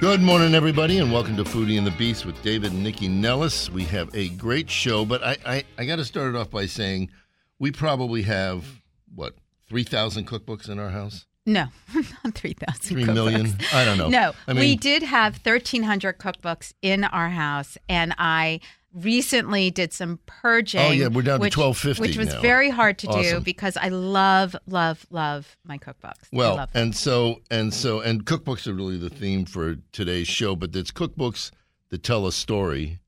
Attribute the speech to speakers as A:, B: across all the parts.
A: Good morning, everybody, and welcome to Foodie and the Beast with David and Nycci Nellis. We have a great show, but I, I, I got to start it off by saying we probably have, what, 3,000 cookbooks in our house?
B: No, not 3,000
A: Three million? I don't know.
B: No,
A: I mean,
B: we did have 1,300 cookbooks in our house, and I recently did some purging.
A: Oh, yeah, we're down to
B: which,
A: 1250
B: Which was
A: now.
B: very hard to do because I love, love, love my cookbooks. I
A: Well,
B: love them.
A: and so and so and cookbooks are really the theme for today's show, but it's cookbooks that tell a story,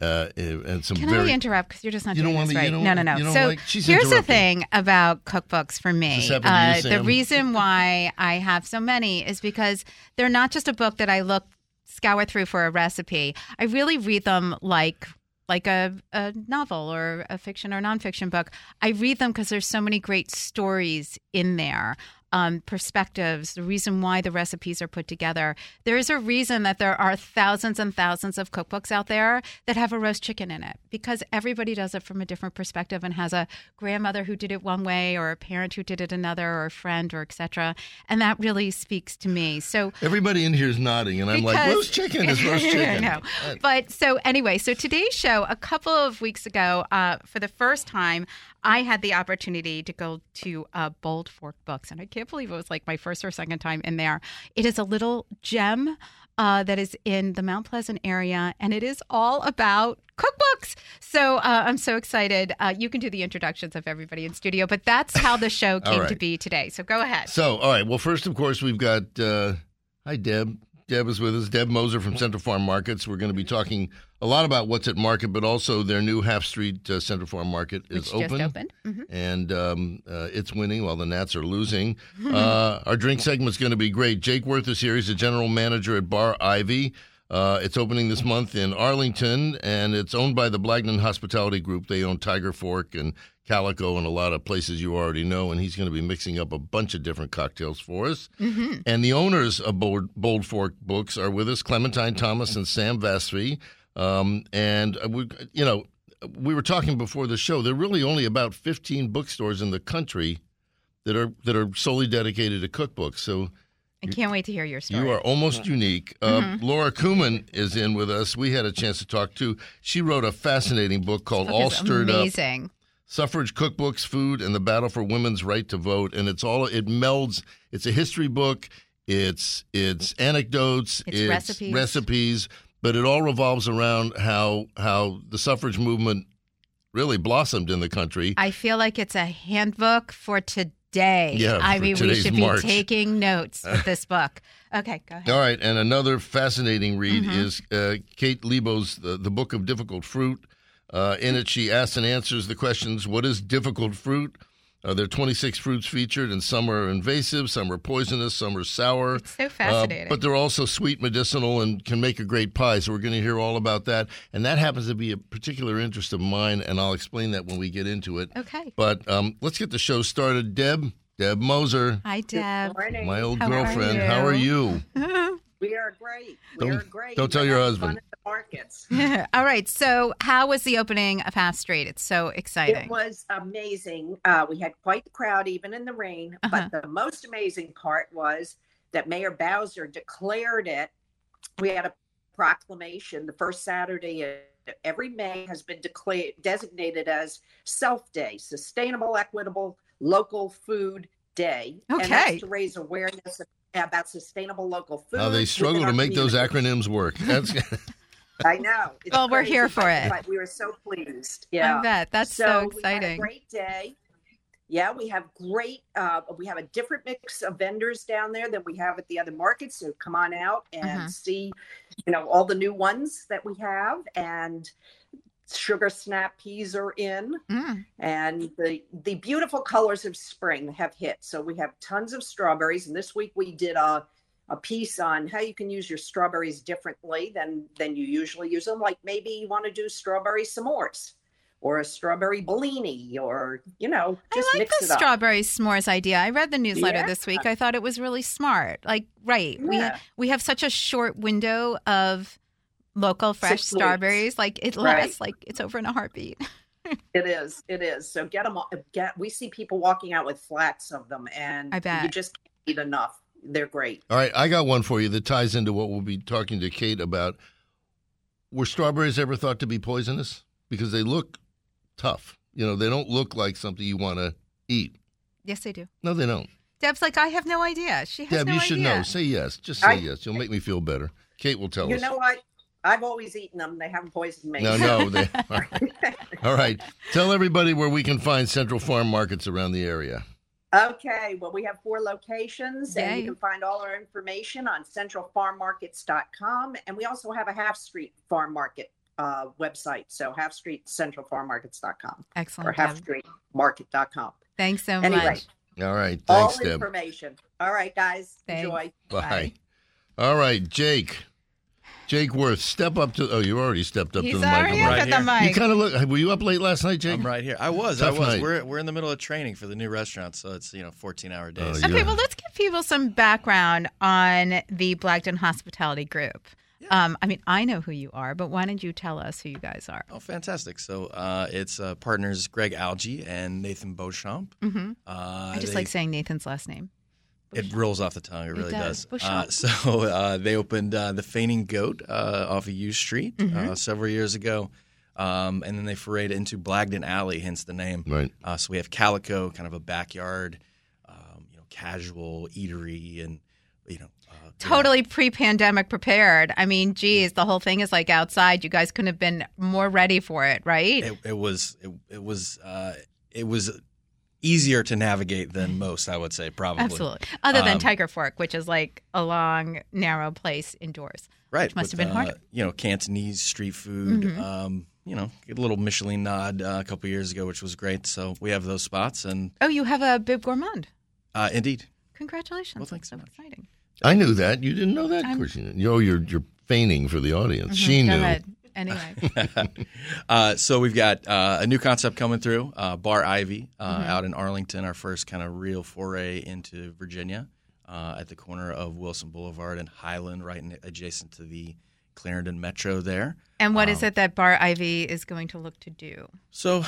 A: uh, and some
B: Can
A: very.
B: I interrupt? Because you're just not
A: You
B: doing this right. no, no, no. so
A: like-
B: here's the thing about cookbooks for me.
A: Does this happen to you,
B: Uh, the reason why I have so many is because they're not just a book that I look scour through for a recipe. I really read them like like a, a novel or a fiction or nonfiction book. I read them because there's so many great stories in there. Um, perspectives, the reason why the recipes are put together. There is a reason that there are thousands and thousands of cookbooks out there that have a roast chicken in it because everybody does it from a different perspective and has a grandmother who did it one way or a parent who did it another or a friend or etc. And that really speaks to me. So
A: Everybody in here is nodding, and I'm like, roast chicken is roast chicken.
B: But so anyway, so today's show, a couple of weeks ago, uh, for the first time, I had the opportunity to go to uh, Bold Fork Books, and I can't believe it was like my first or second time in there. It is a little gem. Uh, that is in the Mount Pleasant area, and it is all about cookbooks. So uh, I'm so excited. Uh, you can do the introductions of everybody in studio, but that's how the show came to be today. So go ahead.
A: So, all right. Well, first, of course, we've got uh, hi Deb. Deb is with us. Deb Moser from Central Farm Markets. We're going to be talking a lot about what's at market, but also their new Half Street uh, Central Farm Market is
B: Which
A: open.
B: just opened. Mhm.
A: and um, uh, it's winning while the Nats are losing. Uh, our drink segment's going to be great. Jake Worth is here. He's a general manager at Bar Ivy. Uh, it's opening this month in Arlington, and it's owned by the Blagden Hospitality Group. They own Tiger Fork and Calico and a lot of places you already know. And he's going to be mixing up a bunch of different cocktails for us. And the owners of Bold, Bold Fork Books are with us, Clementine Thomas and Sam Vasfi. Um, and uh, we, you know, we were talking before the show. There are really only about 15 bookstores in the country that are that are solely dedicated to cookbooks. So
B: I can't wait to hear your story.
A: you are almost unique. Uh, Laura Kumin is in with us. We had a chance to talk to. She wrote a fascinating book called
B: Book
A: All
B: is
A: Stirred Up suffrage cookbooks food and the battle for women's right to vote and it's all it melds it's a history book it's it's anecdotes
B: It's recipes.
A: recipes but it all revolves around how how the suffrage movement really blossomed in the country
B: I feel like it's a handbook for today.
A: Yeah,
B: I mean, we should
A: March.
B: be taking notes with this book. Okay, go ahead.
A: all right and another fascinating read
B: Mm-hmm.
A: is uh, kate lebo's the, the book of difficult fruit uh, in it she asks and answers the questions what is difficult fruit uh, there are 26 fruits featured, and some are invasive, some are poisonous, some are sour.
B: It's so fascinating.
A: Uh, but they're also sweet, medicinal, and can make a great pie. So we're going to hear all about that. And that happens to be a particular interest of mine, and I'll explain that when we get into it.
B: Okay.
A: But um, let's get the show started. Deb, Deb Moser,
B: Hi, Deb.
C: Morning.
A: my old
B: How are
A: girlfriend.
B: you?
A: How are you?
C: We are great. We
A: Don't-
C: are great.
A: don't tell your
C: having
A: husband.
C: Fun at the markets.
B: All right. So, how was the opening of Half Street? It's so exciting.
C: It was amazing. Uh, we had quite the crowd, even in the rain.
B: Uh-huh.
C: But the most amazing part was that Mayor Bowser declared it. We had a proclamation. The first Saturday of every May has been declared designated as Self Day, Sustainable, Equitable, Local Food Day. And that's to raise awareness about sustainable local food.
A: How they struggle to
C: our
A: make those acronyms work. That's
C: I know. It's
B: Well, we're here for
C: but-
B: it.
C: But we were so pleased. Yeah.
B: I bet. That's so,
C: a
B: exciting.
C: great day. Yeah, we have great. Uh, we have a different mix of vendors down there than we have at the other markets. So come on out and
B: Mhm.
C: see, you know, all the new ones that we have. And sugar snap peas are in,
B: Mm.
C: and the the beautiful colors of spring have hit. So we have tons of strawberries, and this week we did a a piece on how you can use your strawberries differently than than you usually use them. Like maybe you want to do strawberry s'mores or a strawberry Bellini, or you know, just
B: I like
C: mix
B: the strawberry s'mores idea. I read the newsletter
C: Yeah.
B: this week. I thought it was really smart. Like, right, we
C: Yeah.
B: we have such a short window of local fresh
C: Six weeks.
B: strawberries. Like it
C: Right.
B: lasts like it's over in a heartbeat.
C: It is. It is. So get them. Get. We see people walking out with flats of them, and
B: I bet.
C: you just can't eat enough. They're great.
A: All right, I got one for you that ties into what we'll be talking to Kate about. Were strawberries ever thought to be poisonous? Because they look tough. You know, they don't look like something you want to eat.
B: Yes, they do.
A: No, they don't.
B: Deb's like, I have no idea. She has
A: Deb,
B: no
A: you should
B: idea.
A: know. Say yes. Just say
C: I-
A: yes. You'll make me feel better. Kate will tell
C: You
A: us.
C: You know what? I've always eaten them. They haven't poisoned me.
A: no, no. They, all, right. all right. Tell everybody where we can find Central Farm markets around the area.
C: Okay, well, we have four locations, and you can find all our information on centralfarmmarkets.com. And we also have a Half Street Farm Market uh, website. So, Half Street centralfarmmarkets.com or
B: Excellent.
C: Half Street Market.com.
B: Thanks so
C: Anyway.
B: much.
A: All right.
C: All
A: Thanks, Deb.
C: information. All right, guys.
B: Thanks.
C: Enjoy.
A: Bye.
B: Bye.
A: All right, Jake. Jake Worth, step up to. Oh, you already stepped up
B: He's
A: to the
B: already
A: microphone.
D: Right
B: at the
D: here.
B: mic.
A: You kind of look. Were you up late last night, Jake?
D: I'm right here. I was.
A: Tough
D: I was.
A: night.
D: We're we're in the middle of training for the new restaurant, so it's you know 14 hour days.
A: Oh, yeah.
B: Okay, well, let's give people some background on the Blagden Hospitality Group. Um, I mean, I know who you are, but why don't you tell us who you guys are?
D: Oh, fantastic! So uh, it's uh, partners Greg Algie and Nathan Beauchamp.
B: hmm
D: Uh,
B: I just
D: they-
B: like saying Nathan's last name.
D: It rolls off the tongue. It really
B: does.
D: does. Uh, so uh, they opened uh, the Fainting Goat uh, off of U Street
B: Mm-hmm.
D: uh, several years ago, um, and then they forayed into Blagden Alley, hence the name.
A: Right.
D: Uh, so we have Calico, kind of a backyard, um, you know, casual eatery, and you know, uh,
B: Totally pre-pandemic prepared. I mean, geez, the whole thing is like outside. You guys couldn't have been more ready for it, right?
D: it, it was it, it was uh, it was easier to navigate than most, I would say, probably.
B: Absolutely. Other than
D: Um,
B: Tiger Fork, which is like a long, narrow place indoors.
D: Right.
B: Which must
D: with,
B: have been hard.
D: uh, you know, Cantonese street food.
B: Mhm.
D: Um, you know, a little Michelin nod uh, a couple years ago, which was great. So we have those spots, and
B: Oh, you have a Bib Gourmand.
D: uh, indeed,
B: Congratulations.
D: Well, thanks
B: so
D: so much.
B: exciting.
A: I knew that. You didn't know that? Of
B: I'm-
A: course you didn't. Oh, you're, you're feigning for the audience.
B: Mhm,
A: She
B: Go
A: knew.
B: ahead. Anyway.
D: uh, so we've got uh, a new concept coming through, uh, Bar Ivy, uh,
B: Mm-hmm.
D: out in Arlington. Our first kind of real foray into Virginia, uh, at the corner of Wilson Boulevard and Highland, right in, adjacent to the Clarendon Metro there.
B: And what is
D: Um,
B: it that Bar Ivy is going to look to do?
D: So.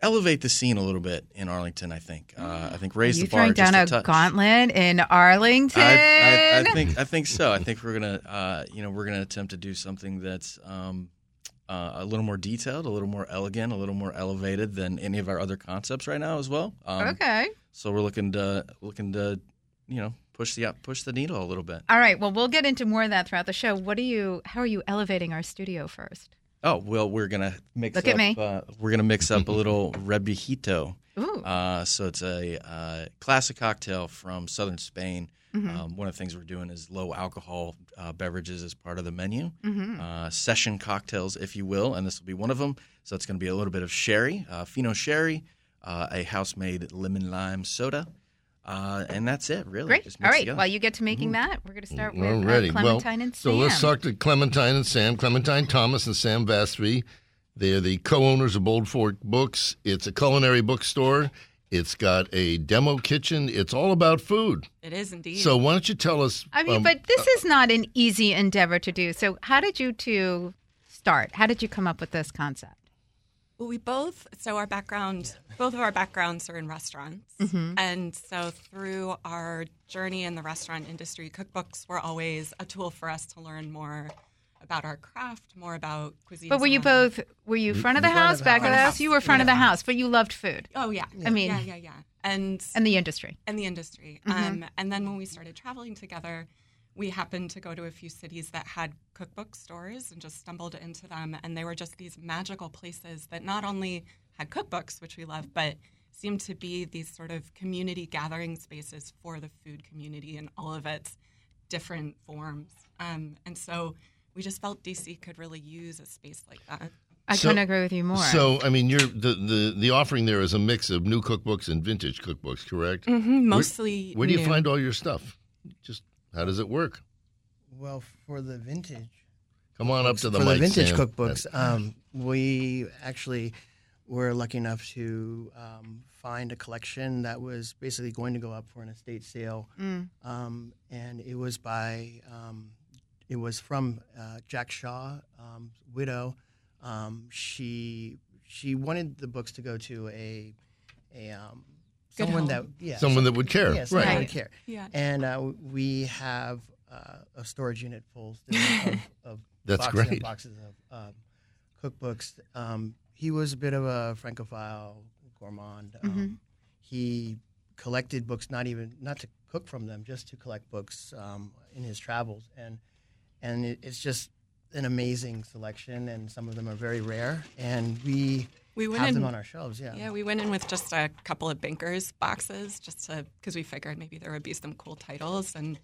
D: Elevate the scene a little bit in Arlington, I think. Uh, I think raise
B: you
D: the bar
B: throwing
D: just
B: down
D: a
B: a gauntlet in Arlington?
D: I, I, I think I think so. I think we're gonna uh, you know we're gonna attempt to do something that's um, uh, a little more detailed, a little more elegant, a little more elevated than any of our other concepts right now as well. Um,
B: okay.
D: So we're looking to looking to you know push the push the needle a little bit.
B: All right. Well, we'll get into more of that throughout the show. What are you? How are you elevating our studio first?
D: Oh well, we're gonna mix.
B: Look
D: up,
B: at me.
D: Uh, we're gonna mix up a little rebujito.
B: Ooh.
D: Uh, so it's a uh, classic cocktail from southern Spain.
B: Mhm.
D: Um, one of the things we're doing is low alcohol uh, beverages as part of the menu.
B: Mhm.
D: uh, session cocktails, if you will, and this will be one of them. So it's going to be a little bit of sherry, uh, Fino sherry, uh, a house-made lemon lime soda, uh, and that's it. Really,
B: Great.
D: Just
B: All
D: mix
B: While you get to making that, we're going to start with
A: Well,
B: uh,
A: ready.
B: Clementine
A: well,
B: and Sam.
A: so let's talk to Clementine and Sam. Clementine Thomas and Sam Vasfi. They're the co-owners of Bold Fork Books. It's a culinary bookstore. It's got a demo kitchen. It's all about food.
E: It is indeed.
A: So why don't you tell us?
B: I mean,
A: um,
B: but this is not an easy endeavor to do. So, how did you two start? How did you come up with this concept?
E: Well, we both, so our background, both of our backgrounds are in restaurants.
B: Mm-hmm.
E: And so through our journey in the restaurant industry, cookbooks were always a tool for us to learn more about our craft, more about cuisine.
B: But were you both? Were you front of the house, back of the
E: house.
B: house? You were front of the house, but you loved food
E: Oh, yeah.
B: I mean-
E: yeah, yeah, yeah. And,
B: and the industry.
E: and the industry.
B: Mm-hmm.
E: Um, and then when we started traveling together, we happened to go to a few cities that had cookbook stores and just stumbled into them. And they were just these magical places that not only had cookbooks, which we love, but seemed to be these sort of community gathering spaces for the food community in all of its different forms. Um, and so we just felt DC could really use a space like that.
B: I
A: So-
B: couldn't agree with you more.
A: So, I mean, you're the, the the offering there is a mix of new cookbooks and vintage cookbooks, correct?
E: Mm-hmm, mostly.
A: Where do you
E: new.
A: find all your stuff? Just How does it work?
F: Well, for the vintage,
A: Come on up to the
F: for
A: mic.
F: the vintage
A: Sam.
F: cookbooks, um, we actually were lucky enough to um, find a collection that was basically going to go up for an estate sale,
B: Mm.
F: um, and it was by um, it was from uh, Jack Shaw, um, widow. Um, she she wanted the books to go to a a um,
E: Good
F: someone
E: home.
F: that yeah
A: Someone that would care.
F: yeah, someone
A: right.
F: that would care.
E: Yeah.
F: And uh, we have uh, a storage unit full of, of
A: That's
F: boxes and
A: great.
F: boxes of um, cookbooks. Um, he was a bit of a francophile gourmand. Um,
B: Mhm.
F: He collected books, not even not to cook from them, just to collect books um, in his travels, and and it, it's just an amazing selection. And some of them are very rare, and we
E: We went
F: have
E: in.
F: them on our shelves. Yeah.
E: Yeah, we went in with just a couple of bankers boxes, just to because we figured maybe there would be some cool titles, and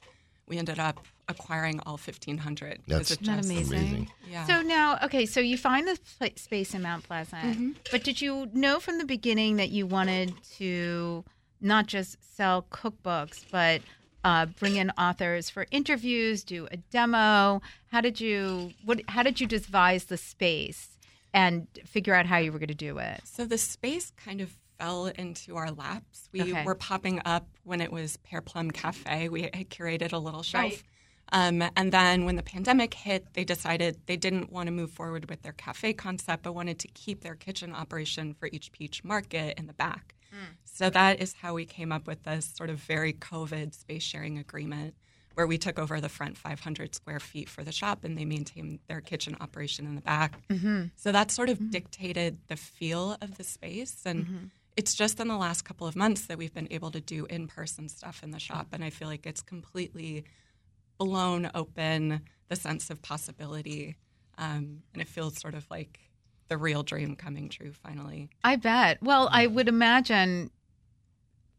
E: we ended up acquiring all fifteen hundred.
A: That's
B: Isn't that amazing?
A: amazing.
E: Yeah.
B: So now, okay, so you find the pla- space in Mount Pleasant, but did you know from the beginning that you wanted to not just sell cookbooks, but uh, bring in authors for interviews, do a demo? How did you what? How did you devise the space and figure out how you were going to do it?
E: So the space kind of fell into our laps. We
B: Okay.
E: were popping up when it was Pear Plum Cafe. We had curated a little shelf.
B: Right.
E: Um, and then when the pandemic hit, they decided they didn't want to move forward with their cafe concept, but wanted to keep their kitchen operation for each peach market in the back. So that is how we came up with this sort of very COVID space sharing agreement where we took over the front 500 square feet for the shop and they maintained their kitchen operation in the back. Mm-hmm. So that sort of mm-hmm. dictated the feel of the space. And mm-hmm. it's just in the last couple of months that we've been able to do in person stuff in the shop. And I feel like it's completely blown open the sense of possibility. Um, and it feels sort of like the real dream coming true finally.
B: I bet. Well, I would imagine,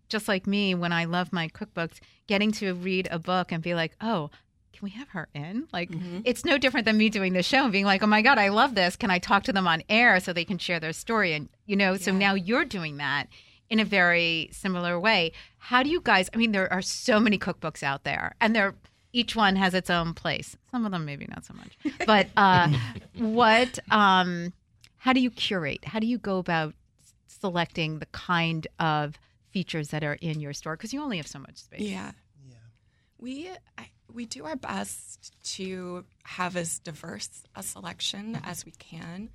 B: just like me, when I love my cookbooks, getting to read a book and be like, oh, can we have her in? Like, it's no different than me doing the show and being like, oh my God, I love this. Can I talk to them on air so they can share their story? And, you know, so now you're doing that in a very similar way. How do you guys, I mean, there are so many cookbooks out there and they're, each one has its own place. Some of them maybe not so much. But uh, what, um, how do you curate? How do you go about selecting the kind of features that are in your store? Because you only have so much space.
E: Yeah.
F: Yeah.
E: We I, we do our best to have as diverse a selection as we can.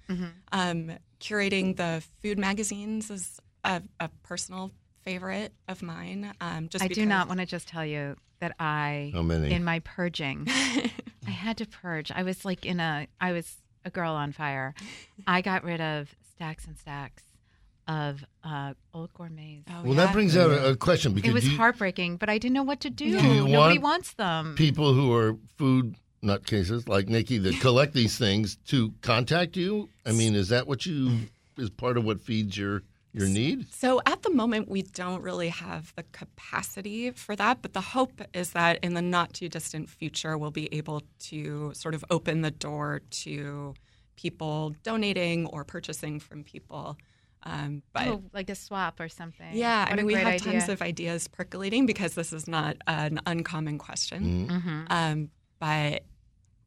E: Um, curating the food magazines is a, a personal favorite of mine. Um, just
B: I do not want to just tell you that I,
A: How many?
B: in my purging, I had to purge. I was like in a, I was a girl on fire. I got rid of stacks and stacks of uh, old gourmets.
E: Oh,
A: Well,
E: yeah.
A: that brings out a, a question because
B: it was
A: you-
B: heartbreaking, but I didn't know what to do.
A: Do you
B: Nobody
A: want
B: wants them.
A: people who are food nutcases like Nycci that collect these things to contact you? I mean, is that what you is part of what feeds your your need?
E: So at the moment, we don't really have the capacity for that, but the hope is that in the not too distant future, we'll be able to sort of open the door to people donating or purchasing from people. Um, but
B: oh, like a swap or something.
E: yeah,
B: What
E: I
B: a
E: mean, we have
B: idea.
E: tons of ideas percolating because this is not an uncommon question.
B: Mm-hmm.
E: Um, but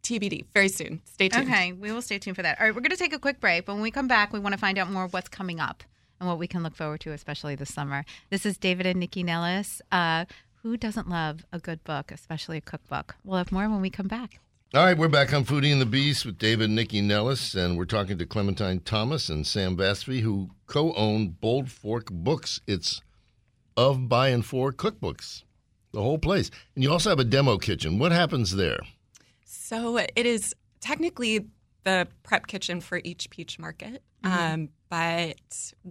E: TBD, very soon. Stay tuned.
B: Okay, we will stay tuned for that. All right, we're going to take a quick break, but when we come back, we want to find out more of what's coming up and what we can look forward to, especially this summer. This is David and Nycci Nellis. Uh, who doesn't love a good book, especially a cookbook? We'll have more when we come back.
A: All right, we're back on Foodie and the Beast with David and Nycci Nellis, and we're talking to Clementine Thomas and Sam Vasfi, who co-own Bold Fork Books. It's of, by, and for cookbooks, the whole place. And you also have a demo kitchen. What happens there?
E: So it is technically the prep kitchen for each peach market. Um, but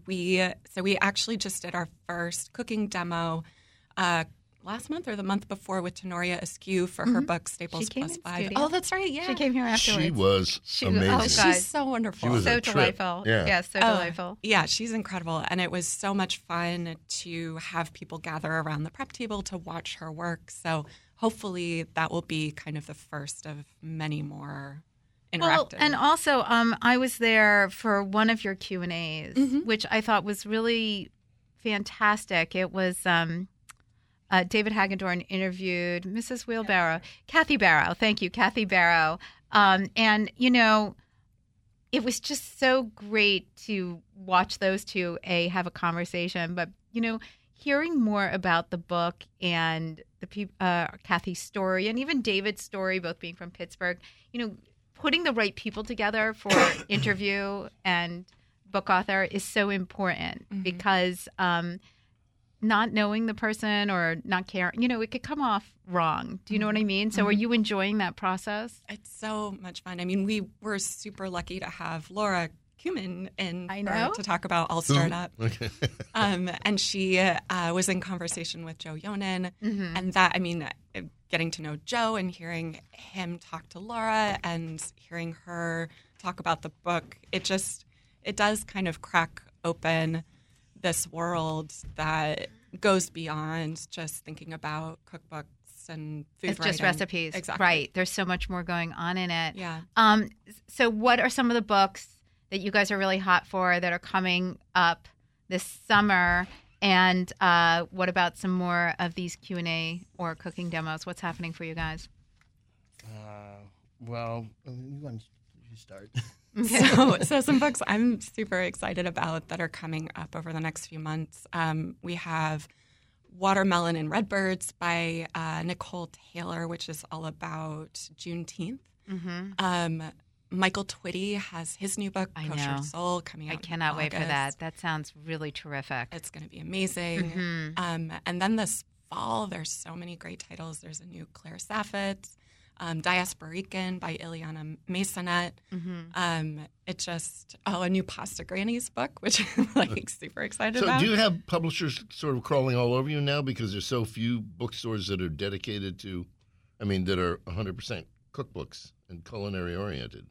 E: we so we actually just did our first cooking demo uh, last month or the month before with Tenoria Askew for her book Staples
B: came
E: Plus
B: in
E: Five.
B: studio.
E: Oh, that's right. Yeah,
B: She came here afterwards.
A: She was
B: She-
A: amazing.
B: oh,
E: Oh, she's so wonderful.
A: She was
B: so
A: a trip.
B: delightful.
A: Yeah.
B: Yes, so
E: Oh,
B: delightful.
E: Yeah, she's incredible. And it was so much fun to have people gather around the prep table to watch her work. So hopefully that will be kind of the first of many more
B: Well, and also, um, I was there for one of your Q and A's,
E: Mhm.
B: which I thought was really fantastic. It was um, uh, David Hagedorn interviewed Mrs. Wheelbarrow, Cathy Barrow. Thank you, Cathy Barrow. Um, and you know, it was just so great to watch those two a have a conversation, but you know, hearing more about the book and the peop- uh, Cathy's story and even David's story, both being from Pittsburgh, you know, putting the right people together for interview and book author is so important
E: Mhm.
B: because um, not knowing the person or not caring, you know, it could come off wrong. Do you know what I mean? So, are
E: Mhm.
B: you enjoying that process?
E: It's so much fun. I mean, we were super lucky to have Laura Kumin in
B: I know.
E: to talk about All Stirred Up.
A: Okay.
E: Um, and she uh, was in conversation with Joe Yonan.
B: Mm-hmm.
E: And that, I mean, uh, getting to know Joe and hearing him talk to Laura and hearing her talk about the book, it just, it does kind of crack open this world that goes beyond just thinking about cookbooks and food
B: It's just
E: writing.
B: recipes,
E: Exactly.
B: right? There's so much more going on in it.
E: Yeah.
B: Um, so what are some of the books that you guys are really hot for that are coming up this summer? And uh, what about some more of these Q and A or cooking demos? What's happening for you guys?
F: Uh, well, you want to start?
E: So, so some books I'm super excited about that are coming up over the next few months. Um, we have Watermelon and Redbirds by uh, Nicole Taylor, which is all about Juneteenth.
B: Mm-hmm.
E: Um, Michael Twitty has his new book,
B: I
E: Kosher
B: know.
E: Soul, coming out.
B: I cannot wait for that. That sounds really terrific.
E: It's going to be amazing.
B: Mhm.
E: Um, and then this fall, there's so many great titles. There's a new Claire Saffitz, um, Diasporican by Illyanna Maisonet.
B: Mm-hmm.
E: Um, it just oh, a new Pasta Grannies book, which I'm like super excited
A: So,
E: about.
A: do you have publishers sort of crawling all over you now because there's so few bookstores that are dedicated to, I mean, that are 100% cookbooks and culinary oriented?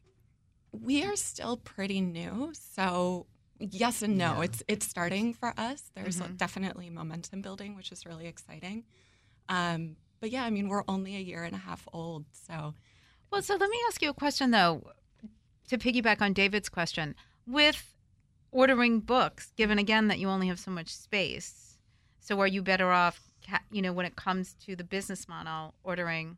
E: we are still pretty new, so yes and no.
F: Yeah.
E: It's it's starting for us. There's
B: Mhm.
E: definitely momentum building, which is really exciting. Um, but yeah, I mean, we're only a year and a half old, so
B: Well, so let me ask you a question though, to piggyback on David's question. With ordering books, given again that you only have so much space, so are you better off, you know, when it comes to the business model, ordering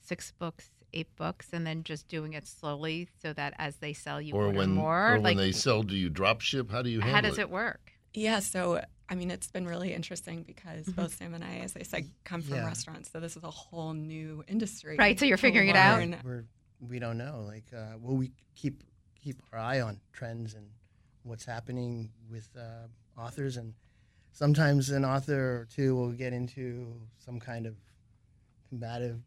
B: six books, eight books, and then just doing it slowly so that as they sell, you
A: or
B: order
A: when,
B: more?
A: or when they sell, do you drop ship? How do you handle
B: how does it work?
E: Yeah, so I mean, it's been really interesting because
B: Mhm.
E: both Sam and I, as I said, come from
F: Yeah.
E: restaurants, so this is a whole new industry.
B: Right, so you're
E: to
B: figuring it out?
E: learn.
F: We're we don't know. Like, uh, well, we keep keep our eye on trends and what's happening with uh, authors, and sometimes an author or two will get into some kind of combative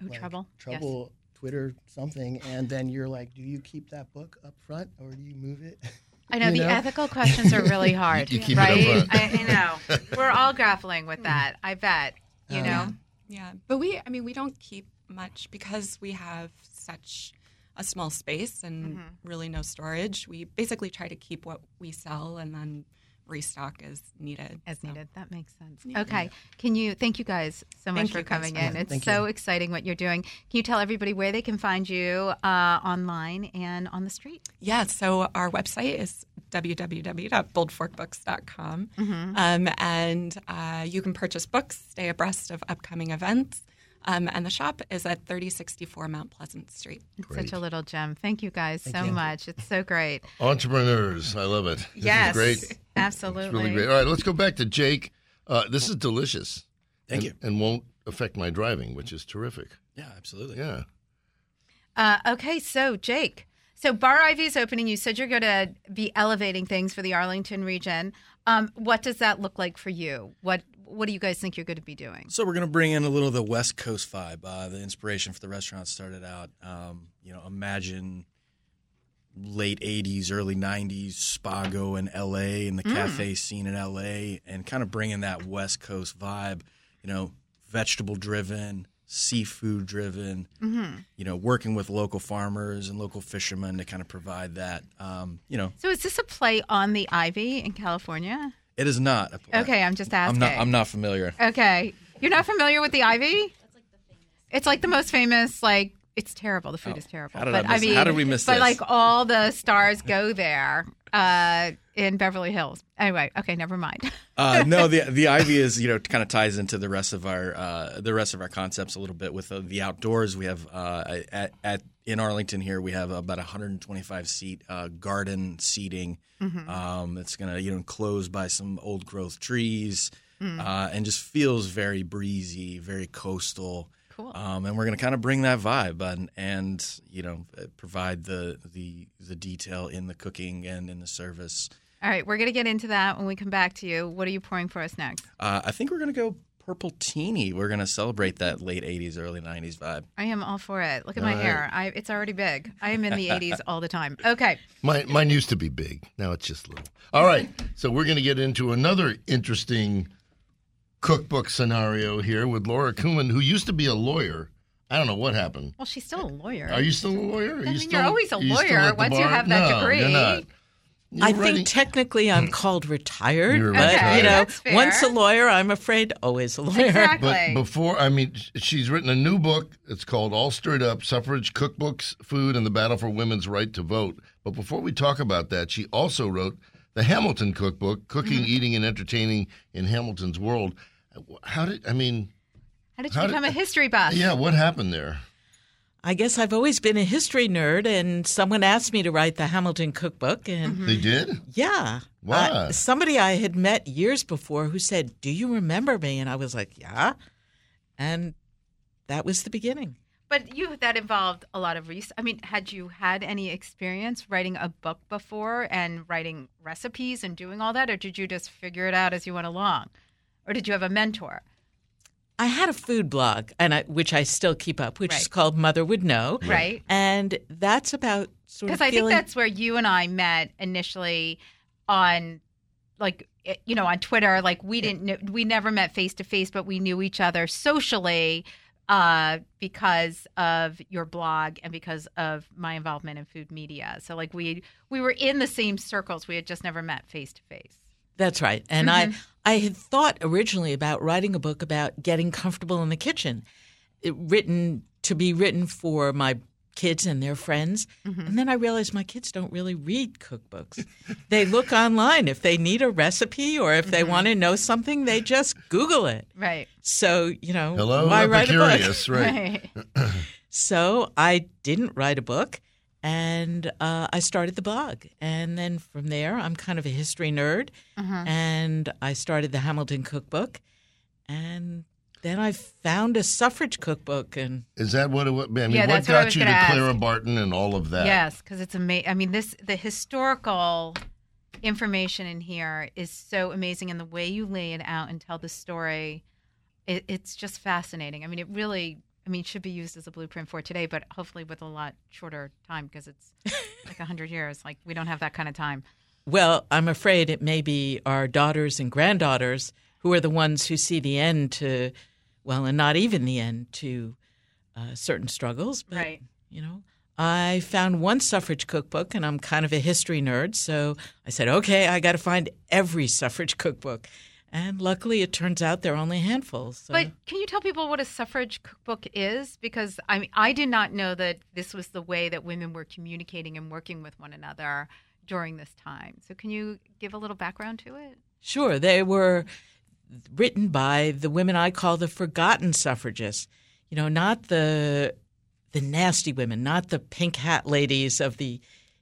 B: Oh,
F: like,
B: trouble. Yes.
F: trouble, Twitter something, and then you're like, do you keep that book up front or do you move it?
B: I know
F: You
B: the
F: know?
B: ethical questions are really hard,
A: You keep it up
B: right? I, I know. We're all grappling with that. I bet. You
F: Um,
B: know.
E: Yeah, but we, I mean, we don't keep much because we have such a small space and
B: Mhm.
E: really no storage. We basically try to keep what we sell and then restock as needed.
B: as
E: So-
B: needed. That makes sense.
E: Yeah.
B: Okay. Can you thank you guys so much
E: Thank
B: for coming in. It's
F: Thank
B: so
F: you.
B: exciting what you're doing. Can you tell everybody where they can find you uh, online and on the street?
E: Yeah, so our website is www.boldforkbooks.com.
B: Mm-hmm.
E: Um, and uh, you can purchase books, stay abreast of upcoming events. Um, and the shop is at 3064 Mount Pleasant Street.
A: Great.
B: such a little gem. Thank you guys
F: Thank
B: so
F: you.
B: much. It's so great.
A: Entrepreneurs. I love it. This
B: yes.
A: is great.
B: Absolutely.
A: It's really great. All right, let's go back to Jake. Uh, this is delicious.
D: Thank
A: and,
D: you.
A: And won't affect my driving, which is terrific.
D: Yeah, absolutely.
A: Yeah.
B: Uh, okay, so Jake, so Bar Ivy is opening. You said you're going to be elevating things for the Arlington region. Um, what does that look like for you? What What do you guys think you're going to be doing?
D: So we're going to bring in a little of the West Coast vibe. Uh, the inspiration for the restaurant started out, um, you know, imagine late '80s, early '90s Spago in LA and the cafe scene in LA, and kind of bringing that West Coast vibe. You know, vegetable driven, seafood driven.
B: Mm-hmm.
D: You know, working with local farmers and local fishermen to kind of provide that. Um, you know,
B: So is this a play on the Ivy in California?
D: it is not. A,
B: Okay, I'm just asking.
D: I'm
B: asking.
D: not. I'm not familiar.
B: Okay, you're not familiar with the Ivy? That's like the famous It's like the most famous. Like it's terrible. The food
D: Oh,
B: is terrible.
D: how did
B: but
D: I miss-
B: mean,
D: how did we miss
B: But
D: this?
B: like all the stars go there. uh, in Beverly Hills. Anyway, okay, never mind.
D: Uh, no, the the ivy is you know kind of ties into the rest of our uh, the rest of our concepts a little bit with uh, the outdoors. We have uh, at, at in Arlington here we have about 125 seat uh, garden seating. Um, it's going to you know enclosed by some old growth trees uh, and just feels very breezy, very coastal.
B: Cool.
D: Um, and we're going to kind of bring that vibe and, and you know uh, provide the the the detail in the cooking and in the service.
B: All right, we're going to get into that when we come back to you. What are you pouring for us next?
D: Uh, I think we're going to go purple teeny. We're going to celebrate that late 80s, early 90s vibe.
B: I am all for it. Look at my
A: All right.
B: hair. I, it's already big. I am in the 80s all the time. Okay.
A: Mine, mine used to be big. Now it's just little. All right. So we're going to get into another interesting cookbook scenario here with Laura Kumin, who used to be a lawyer. I don't know what happened.
B: Well, she's still a lawyer.
A: Are you still a lawyer? Are
B: I
A: you
B: mean,
A: still,
B: you're always a
A: you
B: lawyer
A: at the
B: once you have that
A: No,
B: degree.
A: You're not. You're
G: I
A: writing-
G: think technically I'm called retired,
A: You're
G: but
A: retired.
G: you know, once a lawyer, I'm afraid always a lawyer.
B: Exactly.
A: But before, I mean, she's written a new book. It's called All Stirred Up Suffrage Cookbooks, Food, and the Battle for Women's Right to Vote. But before we talk about that, she also wrote the Hamilton Cookbook, Cooking,
B: Mm-hmm.
A: Eating, and Entertaining in Hamilton's World. How did, I mean,
B: How did you
A: How did-
B: become a history buff?
A: yeah, what happened there?
G: I guess I've always been a history nerd, and someone asked me to write the Hamilton cookbook, and
B: Mm-hmm.
A: They did?
G: yeah,
A: Why?
G: Uh, somebody I had met years before who said, "Do you remember me?" And I was like, "Yeah," and that was the beginning.
B: But you that involved a lot of research. I mean, had you had any experience writing a book before and writing recipes and doing all that, or did you just figure it out as you went along, or did you have a mentor?
G: I had a food blog, and I, which I still keep up, which is called Mother Would Know,
B: Right.
G: and that's about sort of
B: Because I think that's where you and I met initially on, like, eh, you know, on Twitter. Like, we didn't, know, we never met face to face, but we knew each other socially uh, because of your blog and because of my involvement in food media. So, like, we we were in the same circles. We had just never met face to face.
G: That's right. And
B: Mm-hmm.
G: I I had thought originally about writing a book about getting comfortable in the kitchen, it, written to be written for my kids and their friends.
B: Mm-hmm.
G: And then I realized my kids don't really read cookbooks. they look online if they need a recipe or if they
B: Mm-hmm.
G: want to know something, they just Google it.
B: Right.
G: So, you know,
A: Hello,
G: why write a book?
A: Right?
B: Right.
G: So I didn't write a book, and uh, I started the blog. And then from there, I'm kind of a history nerd,
B: Uh-huh.
G: and I started the Hamilton Cookbook, and then I found a suffrage cookbook, and
A: Is that what it was? I mean,
B: Yeah,
A: what
B: that's what
A: got you to
B: gonna ask.
A: Clara Barton and all of that?
B: Yes, because it's amazing. I mean, this the historical information in here is so amazing, and the way you lay it out and tell the story, it, it's just fascinating. I mean, it really, I mean, should be used as a blueprint for today, but hopefully with a lot shorter time because it's like hundred years. Like we don't have that kind of time.
G: well, I'm afraid it may be our daughters and granddaughters who are the ones who see the end to, well, and not even the end to uh, certain struggles, but
B: Right.
G: you know i found one suffrage cookbook and i'm kind of a history nerd so i said okay i got to find every suffrage cookbook and luckily it turns out there are only handfuls. so
B: But can you tell people what a suffrage cookbook is? Because I mean, I did not know that this was the way that women were communicating and working with one another during this time. So can you give a little background to it?
G: sure they were written by the women i call the forgotten suffragists you know not the the nasty women not the pink hat ladies of the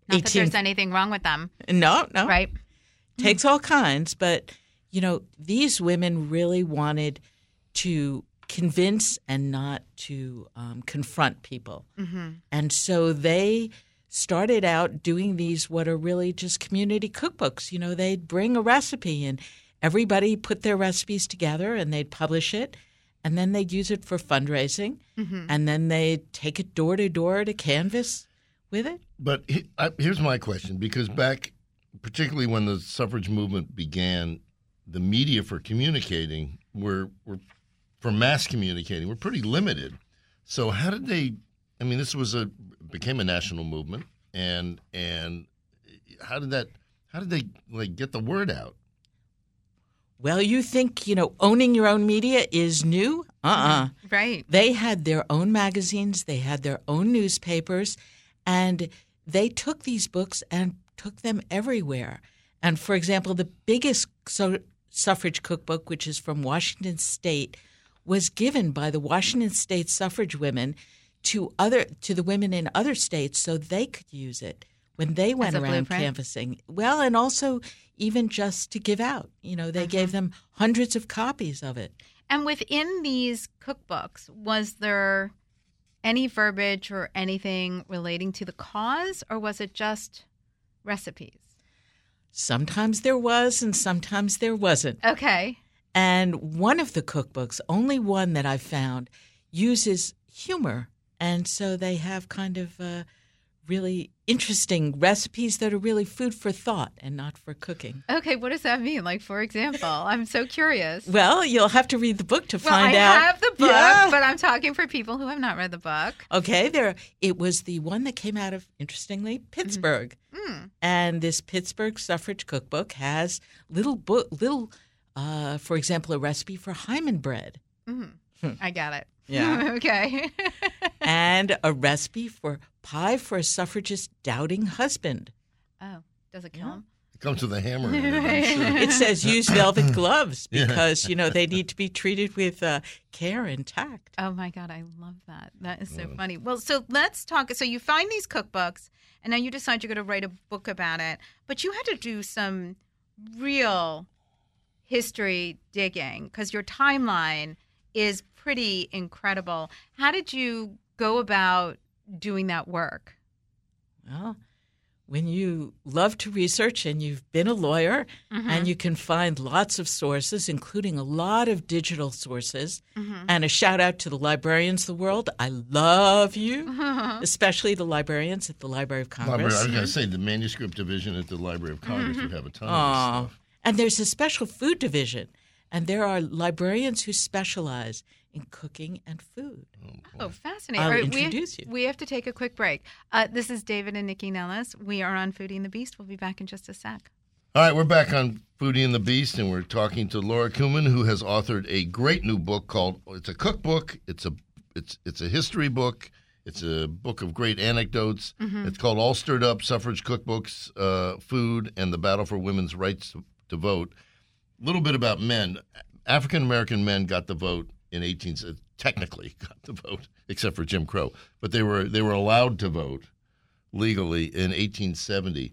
B: Not that there's anything wrong with them,
G: no no
B: right?
G: takes all kinds, but you know, these women really wanted to convince and not to um, confront people.
B: Mm-hmm.
G: And so they started out doing these, what are really just community cookbooks. You know, they'd bring a recipe and everybody put their recipes together and they'd publish it. And then they'd use it for fundraising.
B: Mm-hmm.
G: And then they'd take it door to door to canvas with it.
A: But he, I, here's my question because back, particularly when the suffrage movement began, the media for communicating were, were for mass communicating were pretty limited. So how did they? I mean, this was a became a national movement, and and how did that? How did they like get the word out?
G: Well, you think, you know, owning your own media is new? Uh uh
B: Right.
G: They had their own magazines, they had their own newspapers, and they took these books and took them everywhere. And for example, the biggest so- suffrage cookbook, which is from Washington State, was given by the Washington State suffrage women to other to the women in other states so they could use it when they went around
B: blueprint?
G: canvassing. Well, and also even just to give out. You know, they gave uh-huh. them hundreds of copies of it.
B: And within these cookbooks, was there any verbiage or anything relating to the cause, or was it just recipes?
G: Sometimes there was, and sometimes there wasn't.
B: Okay.
G: And one of the cookbooks, only one that I found, uses humor. And so they have kind of uh, really interesting recipes that are really food for thought and not for cooking.
B: Okay, what does that mean? Like, for example, I'm so curious.
G: Well, you'll have to read the book to
B: Well,
G: find
B: I
G: out.
B: I have the book,
G: Yeah.
B: but I'm talking for people who have not read the book.
G: Okay, there. It was the one that came out of, interestingly, Pittsburgh,
B: Mm.
G: and this Pittsburgh suffrage cookbook has little book, little, uh, for example, a recipe for hymen bread.
B: I got it.
G: Yeah.
B: okay.
G: and a recipe for pie for a suffragist doubting husband.
B: oh, does it kill
G: Yeah.
B: him?
A: It comes with a hammer in it, sure.
G: It says use velvet gloves
A: Yeah.
G: because you know they need to be treated with uh, care and tact.
B: Oh my God, I love that. That is so funny. Well, so let's talk. So you find these cookbooks, and now you decide you're going to write a book about it, but you had to do some real history digging because your timeline is pretty incredible. How did you go about doing that work?
G: Well, when you love to research and you've been a lawyer and mm-hmm. you can find lots of sources, including a lot of digital sources, mm-hmm. and a shout out to the librarians of the world. I love you, especially the librarians at the Library of
A: Library,
G: Congress.
A: I was going to say the manuscript division at the Library of mm-hmm. Congress would have a ton of stuff.
G: And there's a special food division, and there are librarians who specialize in cooking and food.
B: Oh, fascinating.
G: I'll
B: All right,
G: introduce
B: we,
G: you.
B: We have to take a quick break. Uh, this is David and Nycci Nellis. We are on Foodie and the Beast. We'll be back in just a sec.
A: All right, we're back on Foodie and the Beast, and we're talking to Laura Kumin, who has authored a great new book called. It's a cookbook. It's a it's it's a history book. It's a book of great anecdotes. It's called All Stirred Up: Suffrage Cookbooks, uh, Food, and the Battle for Women's Rights to, to Vote. A little bit about men. African American men got the vote in 18 technically got the vote, except for Jim Crow, but they were they were allowed to vote legally in 1870.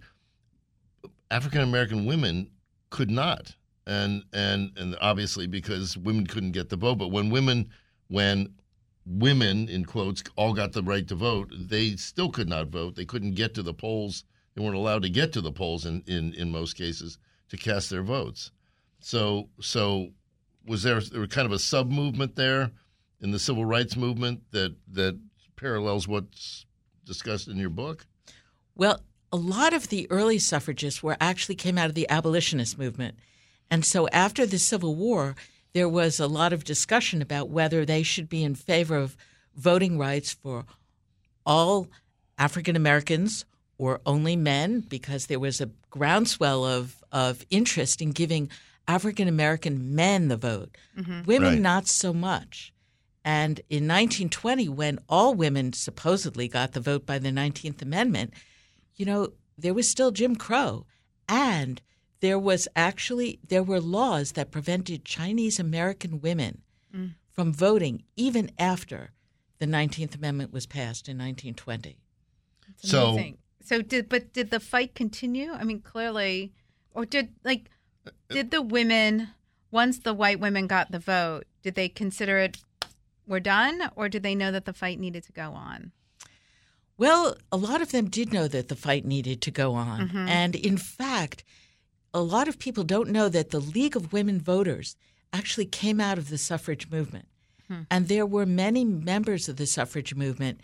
A: African American women could not, and and and obviously because women couldn't get the vote. But when women, when women in quotes all got the right to vote, they still could not vote. They couldn't get to the polls. They weren't allowed to get to the polls in in, in most cases to cast their votes. So so was there, there kind of a sub movement there in the civil rights movement that that parallels what's discussed in your book?
G: Well, a lot of the early suffragists were actually came out of the abolitionist movement. And so after the Civil War, there was a lot of discussion about whether they should be in favor of voting rights for all African Americans or only men, because there was a groundswell of, of interest in giving African American men the vote. Mm-hmm. Women,
A: Right.
G: not so much. And in 1920, when all women supposedly got the vote by the 19th Amendment, you know, there was still Jim Crow. And there was actually, there were laws that prevented Chinese American women mm. from voting even after the 19th Amendment was passed in 1920.
B: It's
A: So-
B: amazing. So did but did the fight continue? I mean, clearly, or did like did the women once the white women got the vote, did they consider it we're done, or did they know that the fight needed to go on?
G: Well, a lot of them did know that the fight needed to go on. Mm-hmm. And in fact, a lot of people don't know that the League of Women Voters actually came out of the suffrage movement. Hmm. And there were many members of the suffrage movement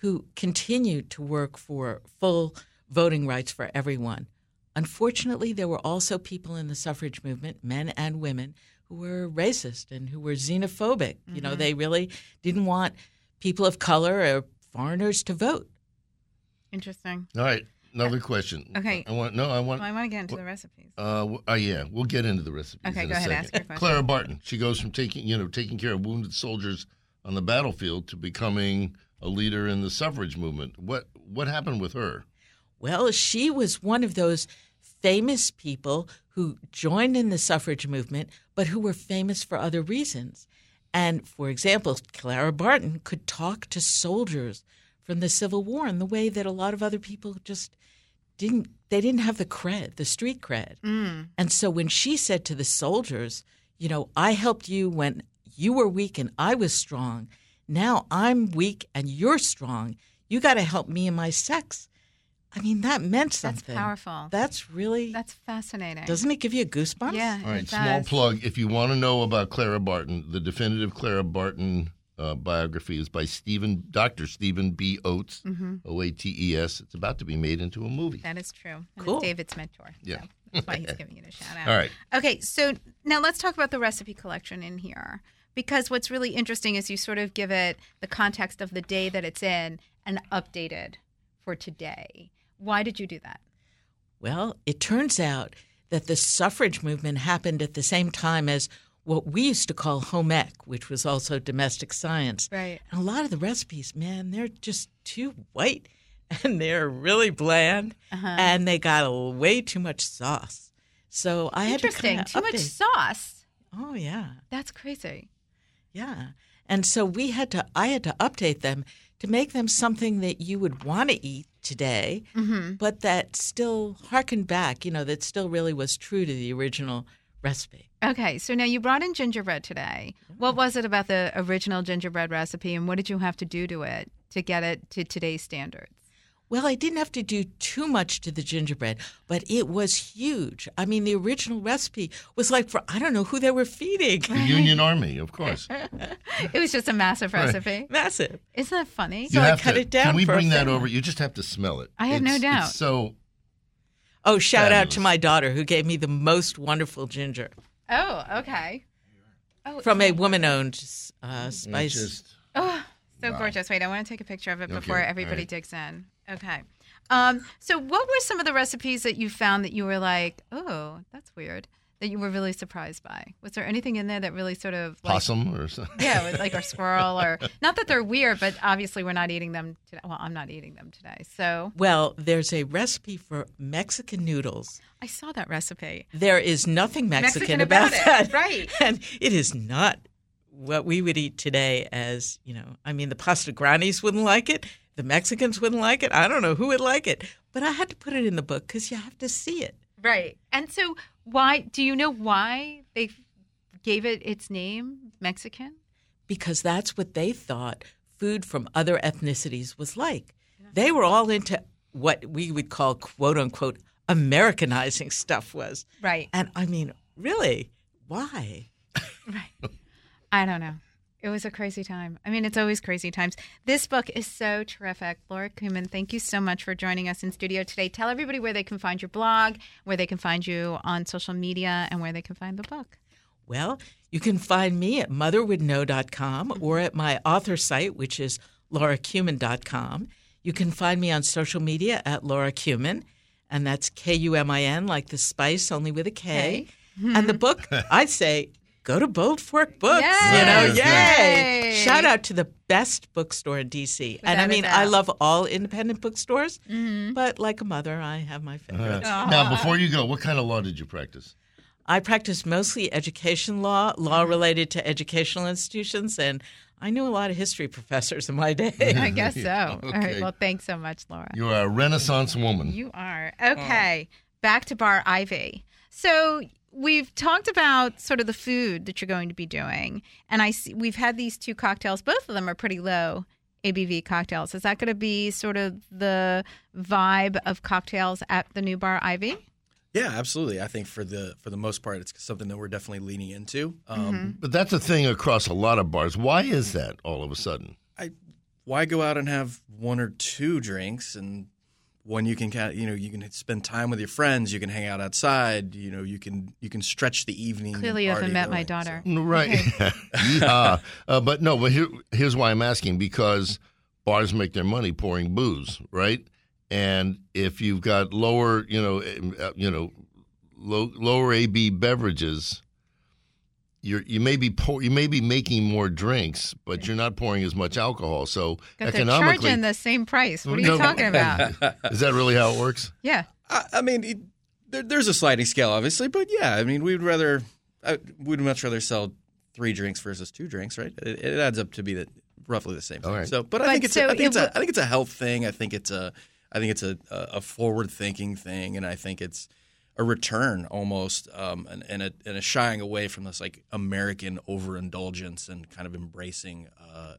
G: who continued to work for full voting rights for everyone. Unfortunately, there were also people in the suffrage movement, men and women, who were racist and who were xenophobic. You know, they really didn't want people of color or foreigners to vote.
B: Interesting.
A: All right, another question.
B: Okay.
A: I want no, I want.
B: Well, I want to get into the recipes.
A: Uh, uh, yeah, we'll get into the recipes.
B: Okay,
A: in
B: go
A: a
B: ahead,
A: second.
B: ask your question.
A: Clara Barton. She goes from taking, you know, taking care of wounded soldiers on the battlefield to becoming a leader in the suffrage movement. What what happened with her?
G: Well, she was one of those famous people who joined in the suffrage movement, but who were famous for other reasons. And for example, Clara Barton could talk to soldiers from the Civil War in the way that a lot of other people just didn't. They didn't have the cred, the street cred. Mm. And so when she said to the soldiers, you know, I helped you when you were weak and I was strong. Now I'm weak and you're strong. You got to help me and my sex. I mean, that meant
B: That's
G: something.
B: powerful.
G: That's really.
B: That's fascinating.
G: doesn't it give you a goosebumps?
B: Yeah.
A: All right,
B: it
A: small plug. If you want to know about Clara Barton, the definitive Clara Barton uh, biography is by Stephen, Dr. Stephen B. Oates,
B: Mm-hmm.
A: O A T E S. It's about to be made into a movie.
B: That is true. And
G: Cool.
B: David's mentor.
A: Yeah.
B: So that's why he's giving it a shout out.
A: All right.
B: Okay, so now let's talk about the recipe collection in here. Because what's really interesting is you sort of give it the context of the day that it's in and updated for today. Why did you do that?
G: Well, it turns out that the suffrage movement happened at the same time as what we used to call home ec, which was also domestic science.
B: Right.
G: And a lot of the recipes, man, they're just too white and they're really bland
B: Uh-huh.
G: and they got a, way too much sauce. So I had to
B: Interesting.
G: kinda
B: Too much sauce.
G: Oh yeah.
B: That's crazy.
G: Yeah. And so we had to I had to update them to make them something that you would want to eat today,
B: Mm-hmm.
G: but that still harkened back, you know, that still really was true to the original recipe.
B: Okay, so now you brought in gingerbread today. What was it about the original gingerbread recipe and what did you have to do to it to get it to today's standards?
G: Well, I didn't have to do too much to the gingerbread, but it was huge. I mean, the original recipe was like for I don't know who they were feeding.
A: The Union Army, of course.
B: It was just a massive recipe.
G: Massive.
B: Isn't that funny?
A: You
G: So I cut
A: to-
G: it down
A: Can we
G: for a
A: bring that
G: family.
A: over? You just have to smell it.
B: I have no doubt.
A: It's so
G: Oh, shout out to my daughter who gave me the most wonderful ginger
B: Oh, okay. Oh,
G: from a woman-owned uh, spice.
A: just
B: Oh, so
A: Wow.
B: gorgeous. Wait, I want to take a picture of it
A: Okay,
B: before
A: all
B: everybody
A: right.
B: digs in. Okay. Um, so what were some of the recipes that you found that you were like, oh, that's weird, that you were really surprised by? Was there anything in there that really sort of like,
A: possum or something.
B: Yeah, with like a squirrel or not that they're weird, but obviously we're not eating them today. Well, I'm not eating them today. So
G: Well, there's a recipe for Mexican noodles.
B: I saw that recipe.
G: There is nothing Mexican,
B: Mexican about
G: that,
B: it, right.
G: And it is not what we would eat today. As you know, I mean, the pasta grannies wouldn't like it. The Mexicans wouldn't like it. I don't know who would like it, but I had to put it in the book because you have to see it.
B: Right. And so why do you know why they gave it its name, Mexican?
G: because that's what they thought food from other ethnicities was like. They were all into what we would call quote unquote Americanizing stuff was.
B: Right.
G: And I mean, really, why?
B: Right. I don't know. It was a crazy time. I mean, it's always crazy times. This book is so terrific. Laura Kumin, thank you so much for joining us in studio today. Tell everybody where they can find your blog, where they can find you on social media, and where they can find the book.
G: Well, you can find me at motherwouldknow.com or at my author site, which is laurakumin.com. You can find me on social media at Laura Kumin, and that's K U M I N, like the spice, only with a K. And the book, I'd say, go to Bold Fork Books. You know,
A: Yes,
G: yay! Shout out to the best bookstore in DC. and I mean. I love all independent bookstores, mm-hmm. but like a mother, I have my favorites.
A: Now, before you go, what kind of law did you practice?
G: I practiced mostly education law, law related to educational institutions, and I knew a lot of history professors in my day.
B: I guess so. All right. Well, thanks so much, Laura.
A: You are a Renaissance woman.
B: You are. Okay. Back to Bar Ivy. So we've talked about sort of the food that you're going to be doing. And I see we've had these two cocktails. Both of them are pretty low ABV cocktails. Is that going to be sort of the vibe of cocktails at the new Bar Ivy?
D: Yeah, absolutely. I think for the for the most part, it's something that we're definitely leaning into. Um,
A: but that's a thing across a lot of bars. Why is that all of a sudden?
D: I why go out and have one or two drinks and when you can kind of, you know you can spend time with your friends, you can hang out outside, you know you can you can stretch the evening.
B: Clearly, you haven't
D: party
B: met my daughter.
A: No, Right. Yeehaw. Uh, but no, but here, here's why I'm asking because bars make their money pouring booze, right? And if you've got lower, you know, uh, you know, low, lower AB beverages, you're you may be pour, you may be making more drinks, but you're not pouring as much alcohol. So
B: Because they're
A: economically,
B: charging the same price. What are you
A: No.
B: talking about?
A: is that really how it works?
B: Yeah.
D: I, I mean, it, there, there's a sliding scale, obviously, but yeah, I mean, we'd rather, I, we'd much rather sell three drinks versus two drinks, right? It, it adds up to be the, roughly the same thing.
A: All right.
D: So, but, I think it's,
B: so
D: a, I think
B: it
D: it's a, I think it's a health thing. I think it's a, I think it's a, a forward thinking thing, and I think it's a return almost, um, and, and a and a shying away from this like American overindulgence and kind of embracing uh,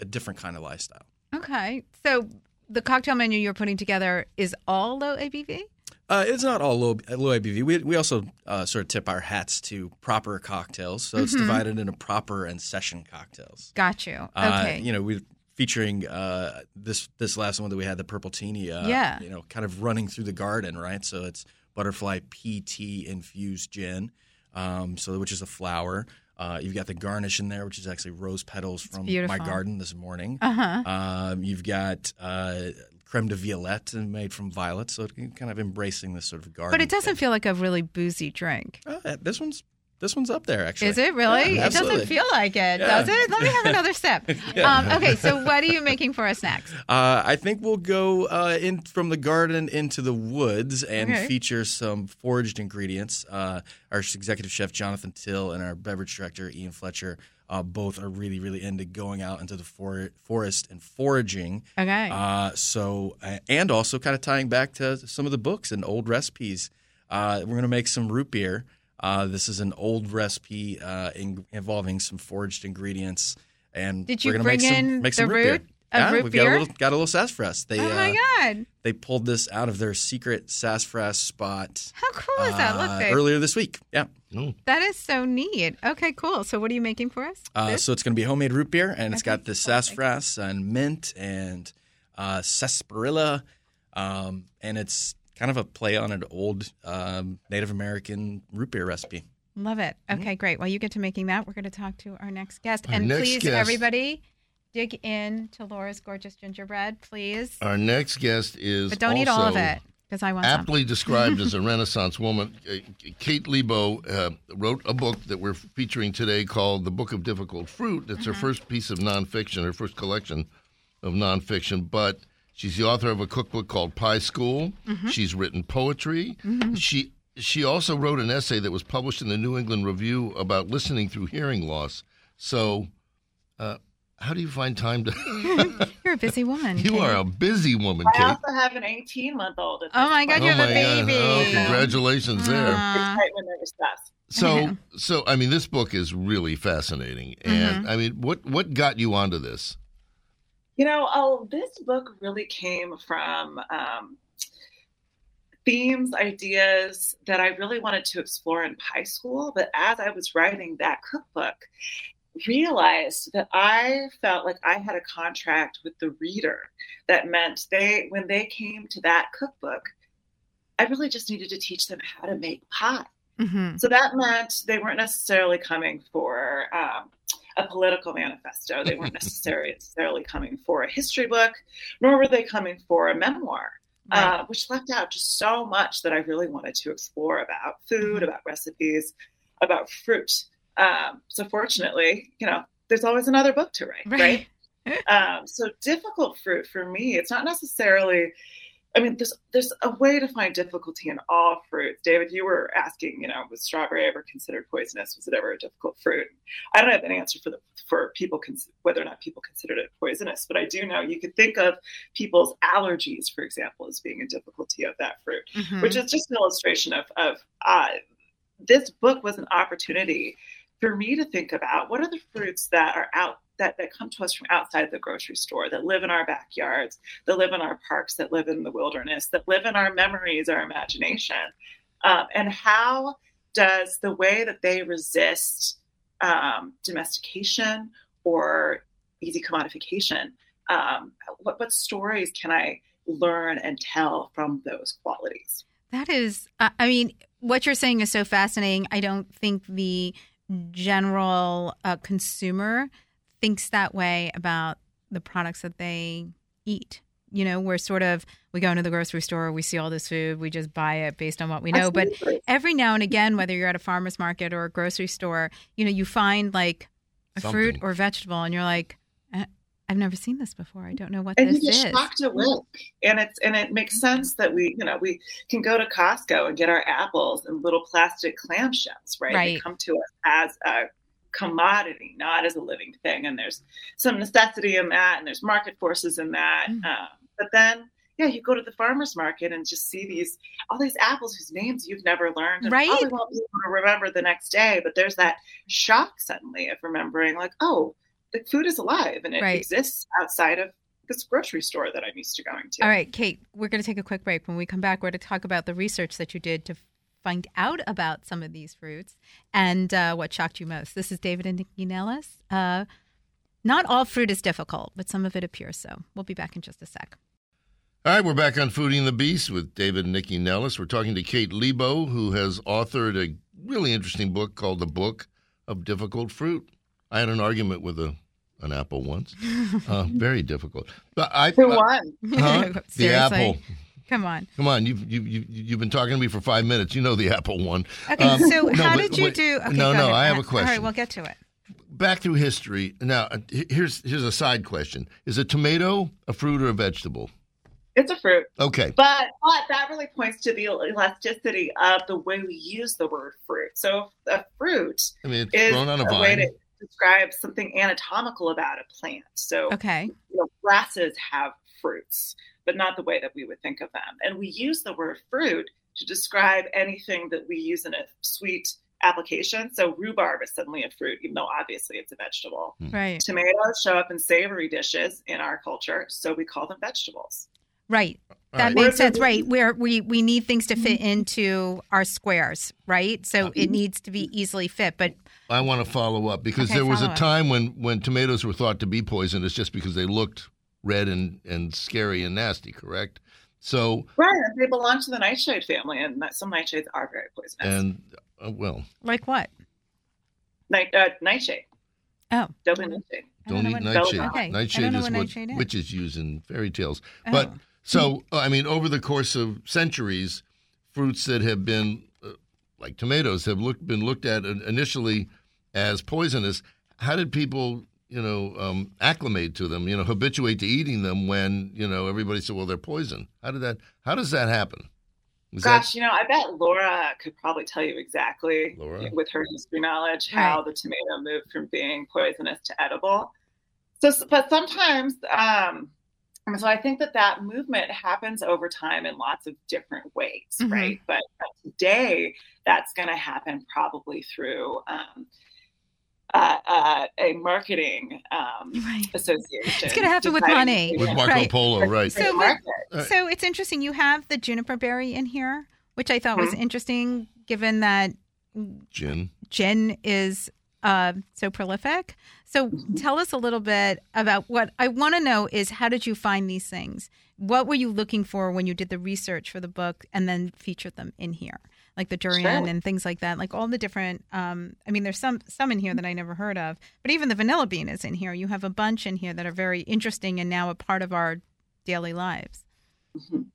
D: a different kind of lifestyle.
B: Okay. So the cocktail menu you're putting together is all low ABV?
D: Uh, it's not all low low ABV. We we also uh, sort of tip our hats to proper cocktails, so it's divided into proper and session cocktails.
B: Got you.
D: Uh,
B: Okay.
D: you know, we featuring uh, this this last one that we had, the purple teeny. Uh,
B: Yeah.
D: You know, kind of running through the garden, right? So it's butterfly PT infused gin, um, so which is a flower. Uh, you've got the garnish in there, which is actually rose petals from my garden this morning.
B: Uh huh.
D: Um, you've got uh, creme de violette made from violets, so kind of embracing this sort of garden.
B: But it doesn't
D: thing.
B: feel like a really boozy drink.
D: Uh, this one's this one's up there actually.
B: Is it really?
D: Yeah,
B: it doesn't feel like it,
D: Yeah.
B: does it? Let me have another sip. um, okay, so what are you making for us next?
D: Uh, I think we'll go uh, in from the garden into the woods and
B: Okay.
D: feature some foraged ingredients. Uh, our executive chef Jonathan Till and our beverage director Ian Fletcher uh, both are really, really into going out into the for- forest and foraging.
B: Okay.
D: Uh, so, uh, and also kind of tying back to some of the books and old recipes. Uh, we're going to make some root beer. Uh, this is an old recipe uh, in, involving some foraged ingredients. And
B: Did
D: we're
B: you
D: gonna
B: bring
D: make some,
B: in
D: make some
B: the
D: root beer.
B: root of
D: yeah,
B: root
D: we've
B: beer?
D: got a little got a little sassafras. They
B: oh my
D: uh,
B: God.
D: they pulled this out of their secret sassafras spot
B: How cool is that?
D: uh,
B: Look, babe.
D: earlier this week. Yeah.
B: That is so neat. Okay, cool. So what are you making for us?
D: Uh, so it's going to be homemade root beer, and it's
B: Okay,
D: got the sassafras and mint and uh, sarsaparilla, um, and it's kind of a play on an old um, Native American root beer recipe.
B: Love it. Okay, great. While you get to making that, we're going to talk to our next guest.
A: Our
B: and
A: next
B: please,
A: guest-
B: everybody, dig in to Laura's gorgeous gingerbread, please.
A: Our next guest is
B: But don't eat all of it because I want some.
A: aptly described as a Renaissance woman. Uh, Kate Lebo uh, wrote a book that we're featuring today called The Book of Difficult Fruit. It's
B: Mm-hmm.
A: her first piece of nonfiction, her first collection of nonfiction, but she's the author of a cookbook called Pie School.
B: Mm-hmm.
A: She's written poetry. She she also wrote an essay that was published in the New England Review about listening through hearing loss. So, uh, how do you find time to?
B: You're a busy woman.
A: you
B: Kate.
A: are a busy woman,
H: I
A: Kate.
H: also have an 18 month old.
B: Oh my God, you have a baby.
A: Oh, congratulations there.
B: Aw.
H: Excitement never stops.
A: So, so I mean, this book is really fascinating, and I mean, what what got you onto this?
H: You know, oh, this book really came from um, themes, ideas that I really wanted to explore in Pie School. But as I was writing that cookbook, realized that I felt like I had a contract with the reader that meant they, when they came to that cookbook, I really just needed to teach them how to make pie.
B: Mhm.
H: So that meant they weren't necessarily coming for um, a political manifesto. They weren't necessarily necessarily coming for a history book, nor were they coming for a memoir,
B: Right.
H: uh, which left out just so much that I really wanted to explore about food,
B: Mhm.
H: about recipes, about fruit. Um, so fortunately, you know, there's always another book to write, right?
B: Right.
H: um, so difficult fruit for me, it's not necessarily. I mean, there's there's a way to find difficulty in all fruits. David, you were asking, you know, was strawberry ever considered poisonous? Was it ever a difficult fruit? I don't have an answer for the for people cons- whether or not people considered it poisonous, but I do know you could think of people's allergies, for example, as being a difficulty of that fruit
B: Mhm.
H: which is just an illustration of, of uh, this book was an opportunity for me to think about what are the fruits that are out that, that come to us from outside the grocery store that live in our backyards that live in our parks that live in the wilderness that live in our memories our imagination um, and how does the way that they resist um, domestication or easy commodification um, what, what stories can i learn and tell from those qualities
B: That is, I mean, what you're saying is so fascinating. I don't think the general uh, consumer thinks that way about the products that they eat. you know, we're sort of we go into the grocery store, we see all this food, we just buy it based on what we know. But every now and again, whether you're at a farmer's market or a grocery store, you know, you find like a fruit or vegetable, and you're like, "Uh, I've never seen this before. I don't know what
H: and
B: this
H: you get
B: is.
H: shocked awake and it's and it makes sense that we you know we can go to costco and get our apples in little plastic clamshells right, they come to us as a commodity not as a living thing and there's some necessity in that and there's market forces in that
B: Mm.
H: um, but then yeah you go to the farmers market and just see these all these apples whose names you've never learned and
B: Right.
H: probably won't be able to remember the next day but there's that shock suddenly of remembering like oh the food is alive and it
B: Right.
H: exists outside of this grocery store that I'm used to going to.
B: All right, Kate, we're going to take a quick break. When we come back, we're going to talk about the research that you did to find out about some of these fruits and uh, what shocked you most. This is David and Nycci Nellis. Uh, not all fruit is difficult, but some of it appears so. We'll be back in just a sec.
A: All right, we're back on Foodie the Beast with David and Nycci Nellis. We're talking to Kate Lebo, who has authored a really interesting book called The Book of Difficult Fruit. I had an argument with a an apple once. Uh, very difficult. But I
H: Who
A: uh,
H: won?
A: Huh? the apple.
B: Come on.
A: Come on, you've you, you, you've been talking to me for five minutes. You know the apple one.
B: Okay,
A: Um,
B: so
A: no,
B: how
A: but
B: did you
A: wait,
B: do? Okay,
A: no, no,
B: ahead.
A: I have a question.
B: All right, we'll get to it.
A: Back through history. Now, uh, here's here's a side question: Is a tomato a fruit or a vegetable?
H: It's a fruit.
A: Okay.
H: But but that really points to the elasticity of the way we use the word fruit. So a fruit
A: I mean, it's
H: is
A: grown on a
H: a way to describe something anatomical about a plant. So
B: Okay.
H: you know, grasses have fruits, but not the way that we would think of them. And we use the word fruit to describe anything that we use in a sweet application. So rhubarb is suddenly a fruit, even though obviously it's a vegetable. Hmm.
B: Right.
H: Tomatoes show up in savory dishes in our culture, so we call them vegetables.
B: Right. That
A: right.
B: makes sense,
H: the-
B: right? Where we we need things to fit mm-hmm. into our squares, right? So it needs to be easily fit. But
A: I want to follow up because
B: Okay,
A: there was a
B: follow up.
A: time when, when tomatoes were thought to be poisonous just because they looked red and, and scary and nasty, correct? So,
H: Right, they belong to the nightshade family, and that, some nightshades are very poisonous.
A: and, uh, well,
B: like what?
H: Night, uh, nightshade,
B: Oh,
H: deadly nightshade.
A: Don't, eat nightshade.
B: Okay, don't
A: Nightshade
B: know
A: is
B: what
A: what
B: nightshade is.
A: witches use in fairy tales.
B: Oh.
A: But, so, I mean, over the course of centuries, fruits that have been, uh, like tomatoes, have looked, been looked at initially as poisonous. How did people, you know, um, acclimate to them, you know, habituate to eating them when, you know, everybody said, well, they're poison? How did that, how does that happen? Is
H: Gosh, you know, I bet Laura could probably tell you exactly
A: Laura?
H: with her history knowledge how the tomato moved from being poisonous to edible. So, but sometimes, um, and so I think that that movement happens over time in lots of different ways,
B: Mhm.
H: right? But, but today, that's going to happen probably through um, uh, uh, a marketing um,
B: Right.
H: association.
B: It's gonna happen with
H: deciding
B: money.
A: with Marco
B: Right.
A: Polo, right?
B: So, but-
H: market.
B: So it's interesting. You have the juniper berry in here, which I thought was
H: Mhm.
B: interesting, given that
A: Gin.
B: gin is uh, so prolific. So tell us a little bit about what I want to know is how did you find these things? What were you looking for when you did the research for the book and then featured them in here? Like the durian
H: Sure.
B: and things like that, like all the different. Um, I mean, there's some some in here that I never heard of, but even the vanilla bean is in here. You have a bunch in here that are very interesting and now a part of our daily lives.
H: Mhm.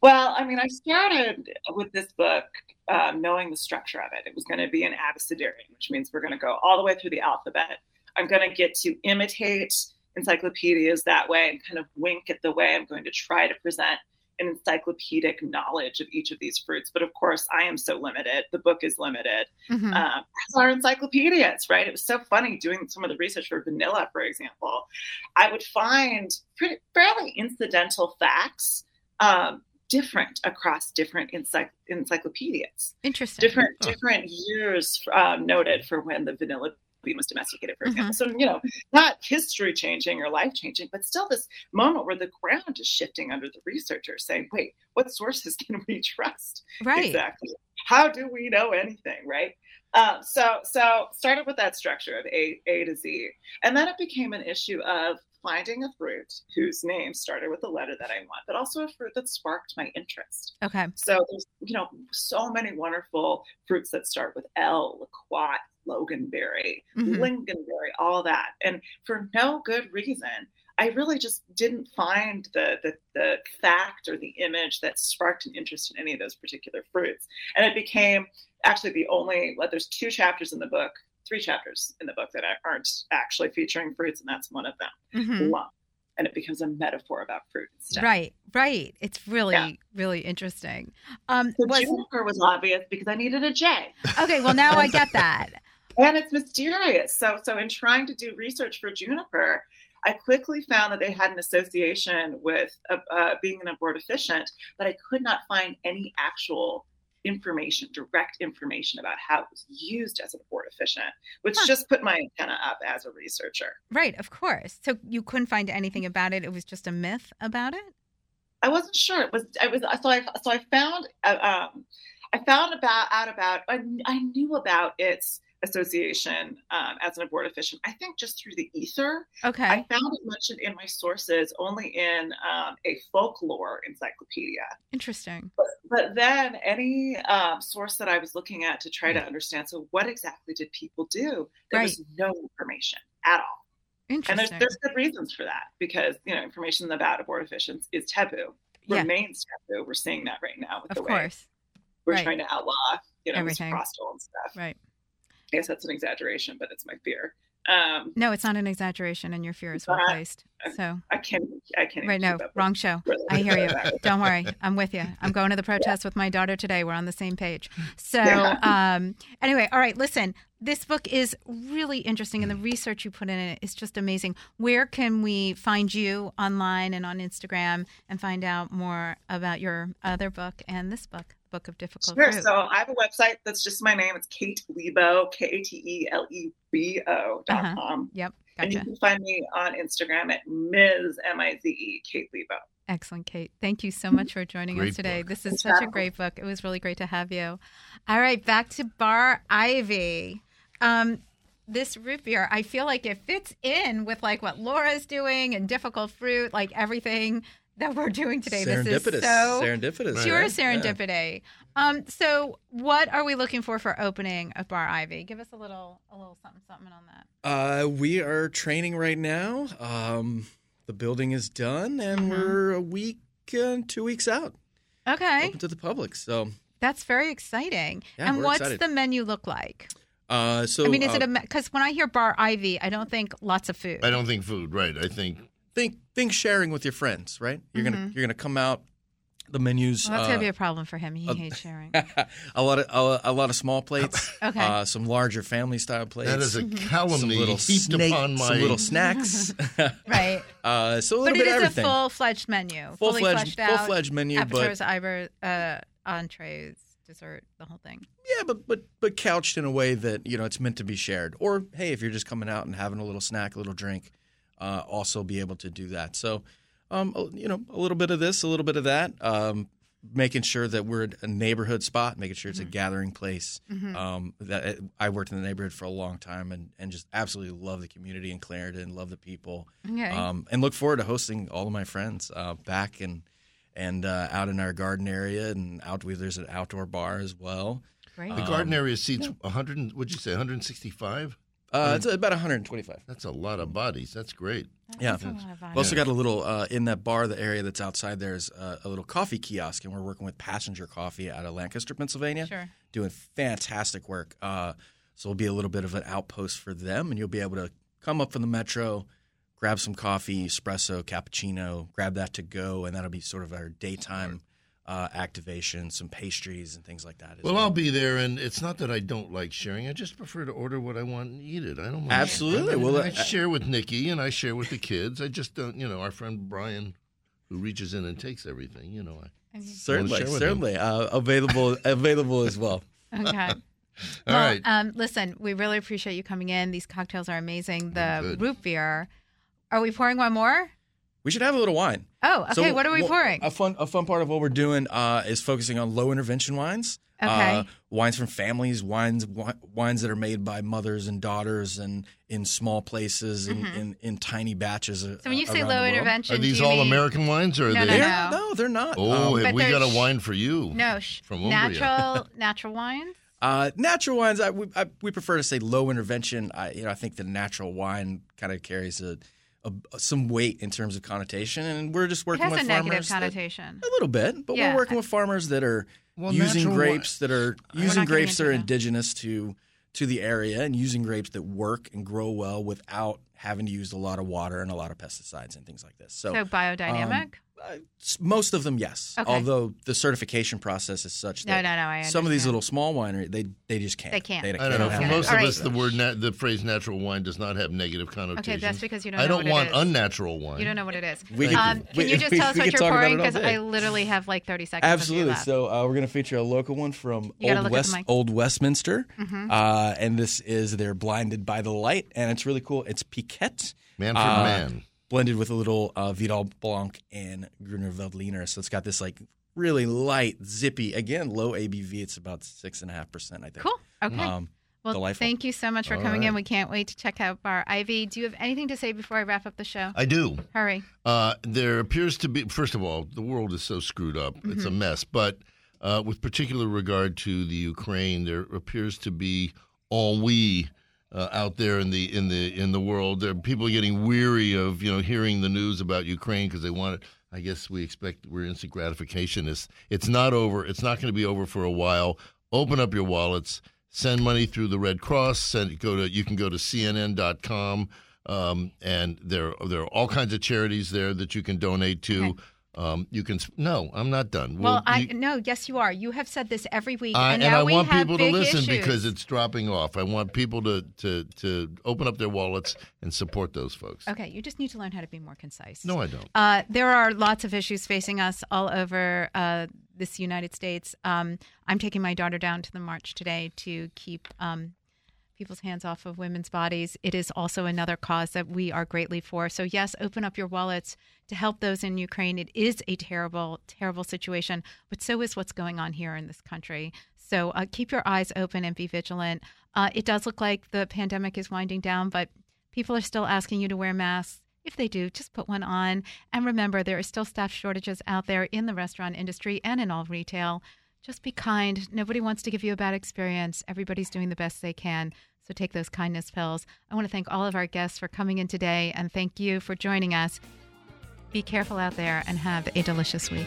H: Well, I mean, I started with this book um, knowing the structure of it. It was going to be an abecedarian, which means we're going to go all the way through the alphabet. I'm going to get to imitate encyclopedias that way and kind of wink at the way I'm going to try to present an encyclopedic knowledge of each of these fruits. But of course, I am so limited. The book is limited
B: Mhm.
H: um, as are encyclopedias, right? It was so funny doing some of the research for vanilla, for example. I would find pretty, fairly incidental facts um, different across different encycl- encyclopedias.
B: Interesting.
H: Different
A: Huh.
H: different years um, noted for when the vanilla bean was domesticated, for example. So you know, not history changing or life changing, but still this moment where the ground is shifting under the researchers, saying, "Wait, what sources can we trust?"
B: Right.
H: Exactly. How do we know anything, right? Um, so, so started with that structure of A, A to Z, and then it became an issue of finding a fruit whose name started with the letter that I want, but also a fruit that sparked my interest.
B: Okay.
H: So there's, you know, so many wonderful fruits that start with L, loquat, loganberry,
B: Mhm.
H: lingonberry, all that, and for no good reason. I really just didn't find the, the the fact or the image that sparked an interest in any of those particular fruits. And it became actually the only. Well, there's two chapters in the book, three chapters in the book that aren't actually featuring fruits, and that's one of them.
B: Mhm.
H: Plum. And it becomes a metaphor about fruit instead.
B: Right, right. It's really,
H: Yeah.
B: really interesting. Um,
H: The
B: was,
H: juniper was obvious because I needed a J.
B: okay, well now I get that.
H: and it's mysterious. So, so in trying to do research for juniper, I quickly found that they had an association with uh, uh, being an abortifacient, but I could not find any actual information, direct information about how it was used as an abortifacient, which
B: Huh.
H: just put my antenna up as a researcher.
B: Right, of course. So you couldn't find anything about it. It was just a myth about it.
H: I wasn't sure. It was. I was. So I. So I found. Uh, um, I found about out about. I, I knew about its association um, as an abortifacient. I think just through the ether.
B: Okay.
H: I found it mentioned in my sources only in um, a folklore encyclopedia.
B: Interesting.
H: But then any um, source that I was looking at to try to understand, so what exactly did people do? There was no information at all. Interesting. And there's, there's good reasons for that because, you know, information about abortifacients is taboo,
B: Yeah.
H: remains taboo. We're seeing that right now with
B: of
H: the way
B: course.
H: we're
B: right.
H: trying to outlaw, you know,
B: Everything.
H: misoprostol and stuff.
B: Right.
H: I guess that's an exaggeration, but it's my fear. Um,
B: No, it's not an exaggeration, and your fear is well placed. So,
H: I can't, I can't.
B: right, no,
H: keep up with
B: wrong show.
H: it.
B: I hear you. Don't worry. I'm with you. I'm going to the protest with my daughter today. We're on the same page. So,
H: Yeah.
B: um, anyway, all right, listen. This book is really interesting, and the research you put in it is just amazing. Where can we find you online and on Instagram and find out more about your other book and this book, Book of Difficult
H: Sure.
B: Fruit?
H: So I have a website that's just my name. It's Kate Lebo, K A T E L E B O dot
B: Uh-huh.
H: com.
B: Yep,
H: And you can find me on Instagram at Ms. M I Z E, Kate Lebo.
B: Excellent, Kate. Thank you so much for joining
A: Great
B: us today.
A: book.
B: This is such a great book. It was really great to have you. All right, back to Bar Ivy. Um, this root beer, I feel like it fits in with like what Laura's doing and difficult fruit, like everything that we're doing today. This is so
D: Serendipitous.
B: pure
D: right? Yeah.
B: serendipity. Um, so what are we looking for for opening of Bar Ivy? Give us a little, a little something, something on that.
D: Uh, we are training right now. Um, the building is done, and
B: Mhm.
D: we're a week, uh, two weeks out,
B: Okay,
D: open to the public. So,
B: that's very exciting.
D: Yeah,
B: and
D: we're
B: what's
D: excited.
B: the menu look like?
D: uh, so
B: I mean, is
D: uh,
B: it a because when I hear Bar Ivy, I don't think lots of food.
A: I don't think food, right? I think
D: think think sharing with your friends, right? You're gonna
B: Mhm.
D: you're gonna come out. The menus.
B: Well, that's
D: uh,
B: gonna be a problem for him. He
D: uh,
B: hates sharing.
D: a lot of a, a lot of small plates.
B: Okay.
D: Uh, some larger family style plates.
A: that is a
B: Mm-hmm.
D: some
A: calumny
D: little
A: heaped
D: snake,
A: upon my.
D: some little snacks.
B: right,
D: uh, so a little
B: it
D: bit
B: is
D: of everything.
B: But it's a full fledged menu,
D: full fledged full fledged menu, but
B: Iber, uh, entrees, dessert, the whole thing.
D: Yeah, but but but couched in a way that you know it's meant to be shared. Or hey, if you're just coming out and having a little snack, a little drink, uh, also be able to do that. So, um, you know, a little bit of this, a little bit of that. Um, making sure that we're a neighborhood spot, making sure it's a gathering place.
B: Mhm.
D: Um, that I worked in the neighborhood for a long time and and just absolutely love the community in Clarendon, love the people,
B: Okay.
D: um, and look forward to hosting all of my friends uh, back and and uh, out in our garden area and out. There's an outdoor bar as well.
B: Great.
A: the garden
D: um,
A: area seats 100. What'd you say? 165.
D: Uh, it's about 125.
A: That's a lot of bodies. That's great.
D: yeah.
B: That's a lot of
D: We've also got a little uh, in that bar, the area that's outside. There's uh, a little coffee kiosk, and we're working with Passenger Coffee out of Lancaster, Pennsylvania,
B: Sure.
D: doing fantastic work. Uh, so it'll be a little bit of an outpost for them, and you'll be able to come up from the metro, grab some coffee, espresso, cappuccino, grab that to go, and that'll be sort of our daytime uh, activation, some pastries and things like that. As
A: Well,
D: well,
A: I'll be there, and it's not that I don't like sharing. I just prefer to order what I want and eat it. I don't mind.
D: Absolutely.
A: I,
D: Well,
A: I
D: uh,
A: share with Nycci, and I share with the kids. I just don't, you know, our friend Brian, who reaches in and takes everything. You know, I,
B: I
D: certainly,
A: share with them.
D: certainly uh, available, available as well.
B: Okay.
A: All
B: well,
A: right.
B: um, listen, we really appreciate you coming in. These cocktails are amazing. The root beer. Are we pouring one more?
D: We should have a little wine.
B: Oh, okay.
D: So
B: what are we
D: wha-
B: pouring?
D: A fun, a fun part of what we're doing uh, is focusing on low intervention wines.
B: Okay.
D: Uh, wines from families, wines wi- wines that are made by mothers and daughters, and in small places, in, in, in tiny batches. uh,
B: so when you say low intervention,
A: are these all
B: mean-
A: American wines, or are
B: No,
A: they?
B: no,
D: They're, no, they're not.
A: Oh,
D: Um,
A: have we got
B: there's-
A: a wine for you?
B: No, sh-
A: From Umbria.
B: natural natural wines.
D: Uh, natural wines, I, we, I, we prefer to say low intervention. I, you know, I think the natural wine kind of carries a, a a, some weight in terms of connotation, and we're just
B: It
D: working
B: has
D: with
B: a
D: farmers.
B: negative
D: that- a little bit, but
B: Yeah.
D: we're working with farmers that are
A: Well,
D: using
A: natural
D: grapes that are using grapes that are
B: that.
D: indigenous to to the area and using grapes that work and grow well without having to use a lot of water and a lot of pesticides and things like this. So,
B: So biodynamic.
D: Um, uh, most of them, yes.
B: Okay.
D: Although the certification process is such that
B: no, no, I
D: some of these little small wineries they they just can't.
B: They can't.
D: They,
A: I don't know. For most of
B: All
A: us, the word na- the phrase natural wine does not have negative connotations.
B: okay, that's because you don't.
A: I
B: know
A: don't
B: what
A: want
B: it is.
A: unnatural wine.
B: You don't know what it is.
D: We could-
B: um,
D: we-
B: can you just
D: we-
B: tell us
D: we
B: what
D: could
B: you're pouring? Because. I literally have like 30 seconds.
D: Absolutely.
B: Of you
D: So uh, we're going to feature a local one from Old
B: look at the
D: West. Old Westminster,
B: Mhm.
D: uh, and this is their "Blinded by the Light," and it's really cool. It's Piquette,
A: Manfred
D: uh,
A: Mann.
D: Blended with a little uh, Vidal Blanc and Gruner Veltliner. So it's got this like really light, zippy, again low ABV. It's about six and a half percent, I think.
B: Cool. Okay.
D: Um,
B: well,
D: delightful.
B: thank you so much for
A: All
B: coming in. We can't wait to check out Bar Ivy. Do you have anything to say before I wrap up the show?
A: I do.
B: Hurry.
A: Uh, there appears to be, first of all, the world is so screwed up. It's a
B: Mhm.
A: mess. But uh, with particular regard to the Ukraine, there appears to be ennui uh, out there in the in the in the world. There are people getting weary of you know hearing the news about Ukraine because they want it. I guess we expect we're instant gratification. It's it's not over. It's not going to be over for a while. Open up your wallets. Send money through the Red Cross. Send go to you can go to CNN.com. Um, and there there are all kinds of charities there that you can donate to.
B: Okay.
A: Um, you can. No, I'm not done.
B: Well, I
A: you-
B: no, yes, you are. You have said this every week,
A: I,
B: and
A: and I
B: we
A: want people to listen
B: issues.
A: because it's dropping off. I want people to, to, to open up their wallets and support those folks.
B: Okay, you just need to learn how to be more concise.
A: No, I don't.
B: Uh, there are lots of issues facing us all over uh, this United States. Um, I'm taking my daughter down to the march today to keep um, people's hands off of women's bodies. It is also another cause that we are greatly for. So, yes, open up your wallets to help those in Ukraine. It is a terrible, terrible situation, but so is what's going on here in this country. So, uh, keep your eyes open and be vigilant. Uh, it does look like the pandemic is winding down, but people are still asking you to wear masks. If they do, just put one on. And remember, there are still staff shortages out there in the restaurant industry and in all retail. Just be kind. Nobody wants to give you a bad experience. Everybody's doing the best they can. So take those kindness pills. I want to thank all of our guests for coming in today and thank you for joining us. Be careful out there and have a delicious week.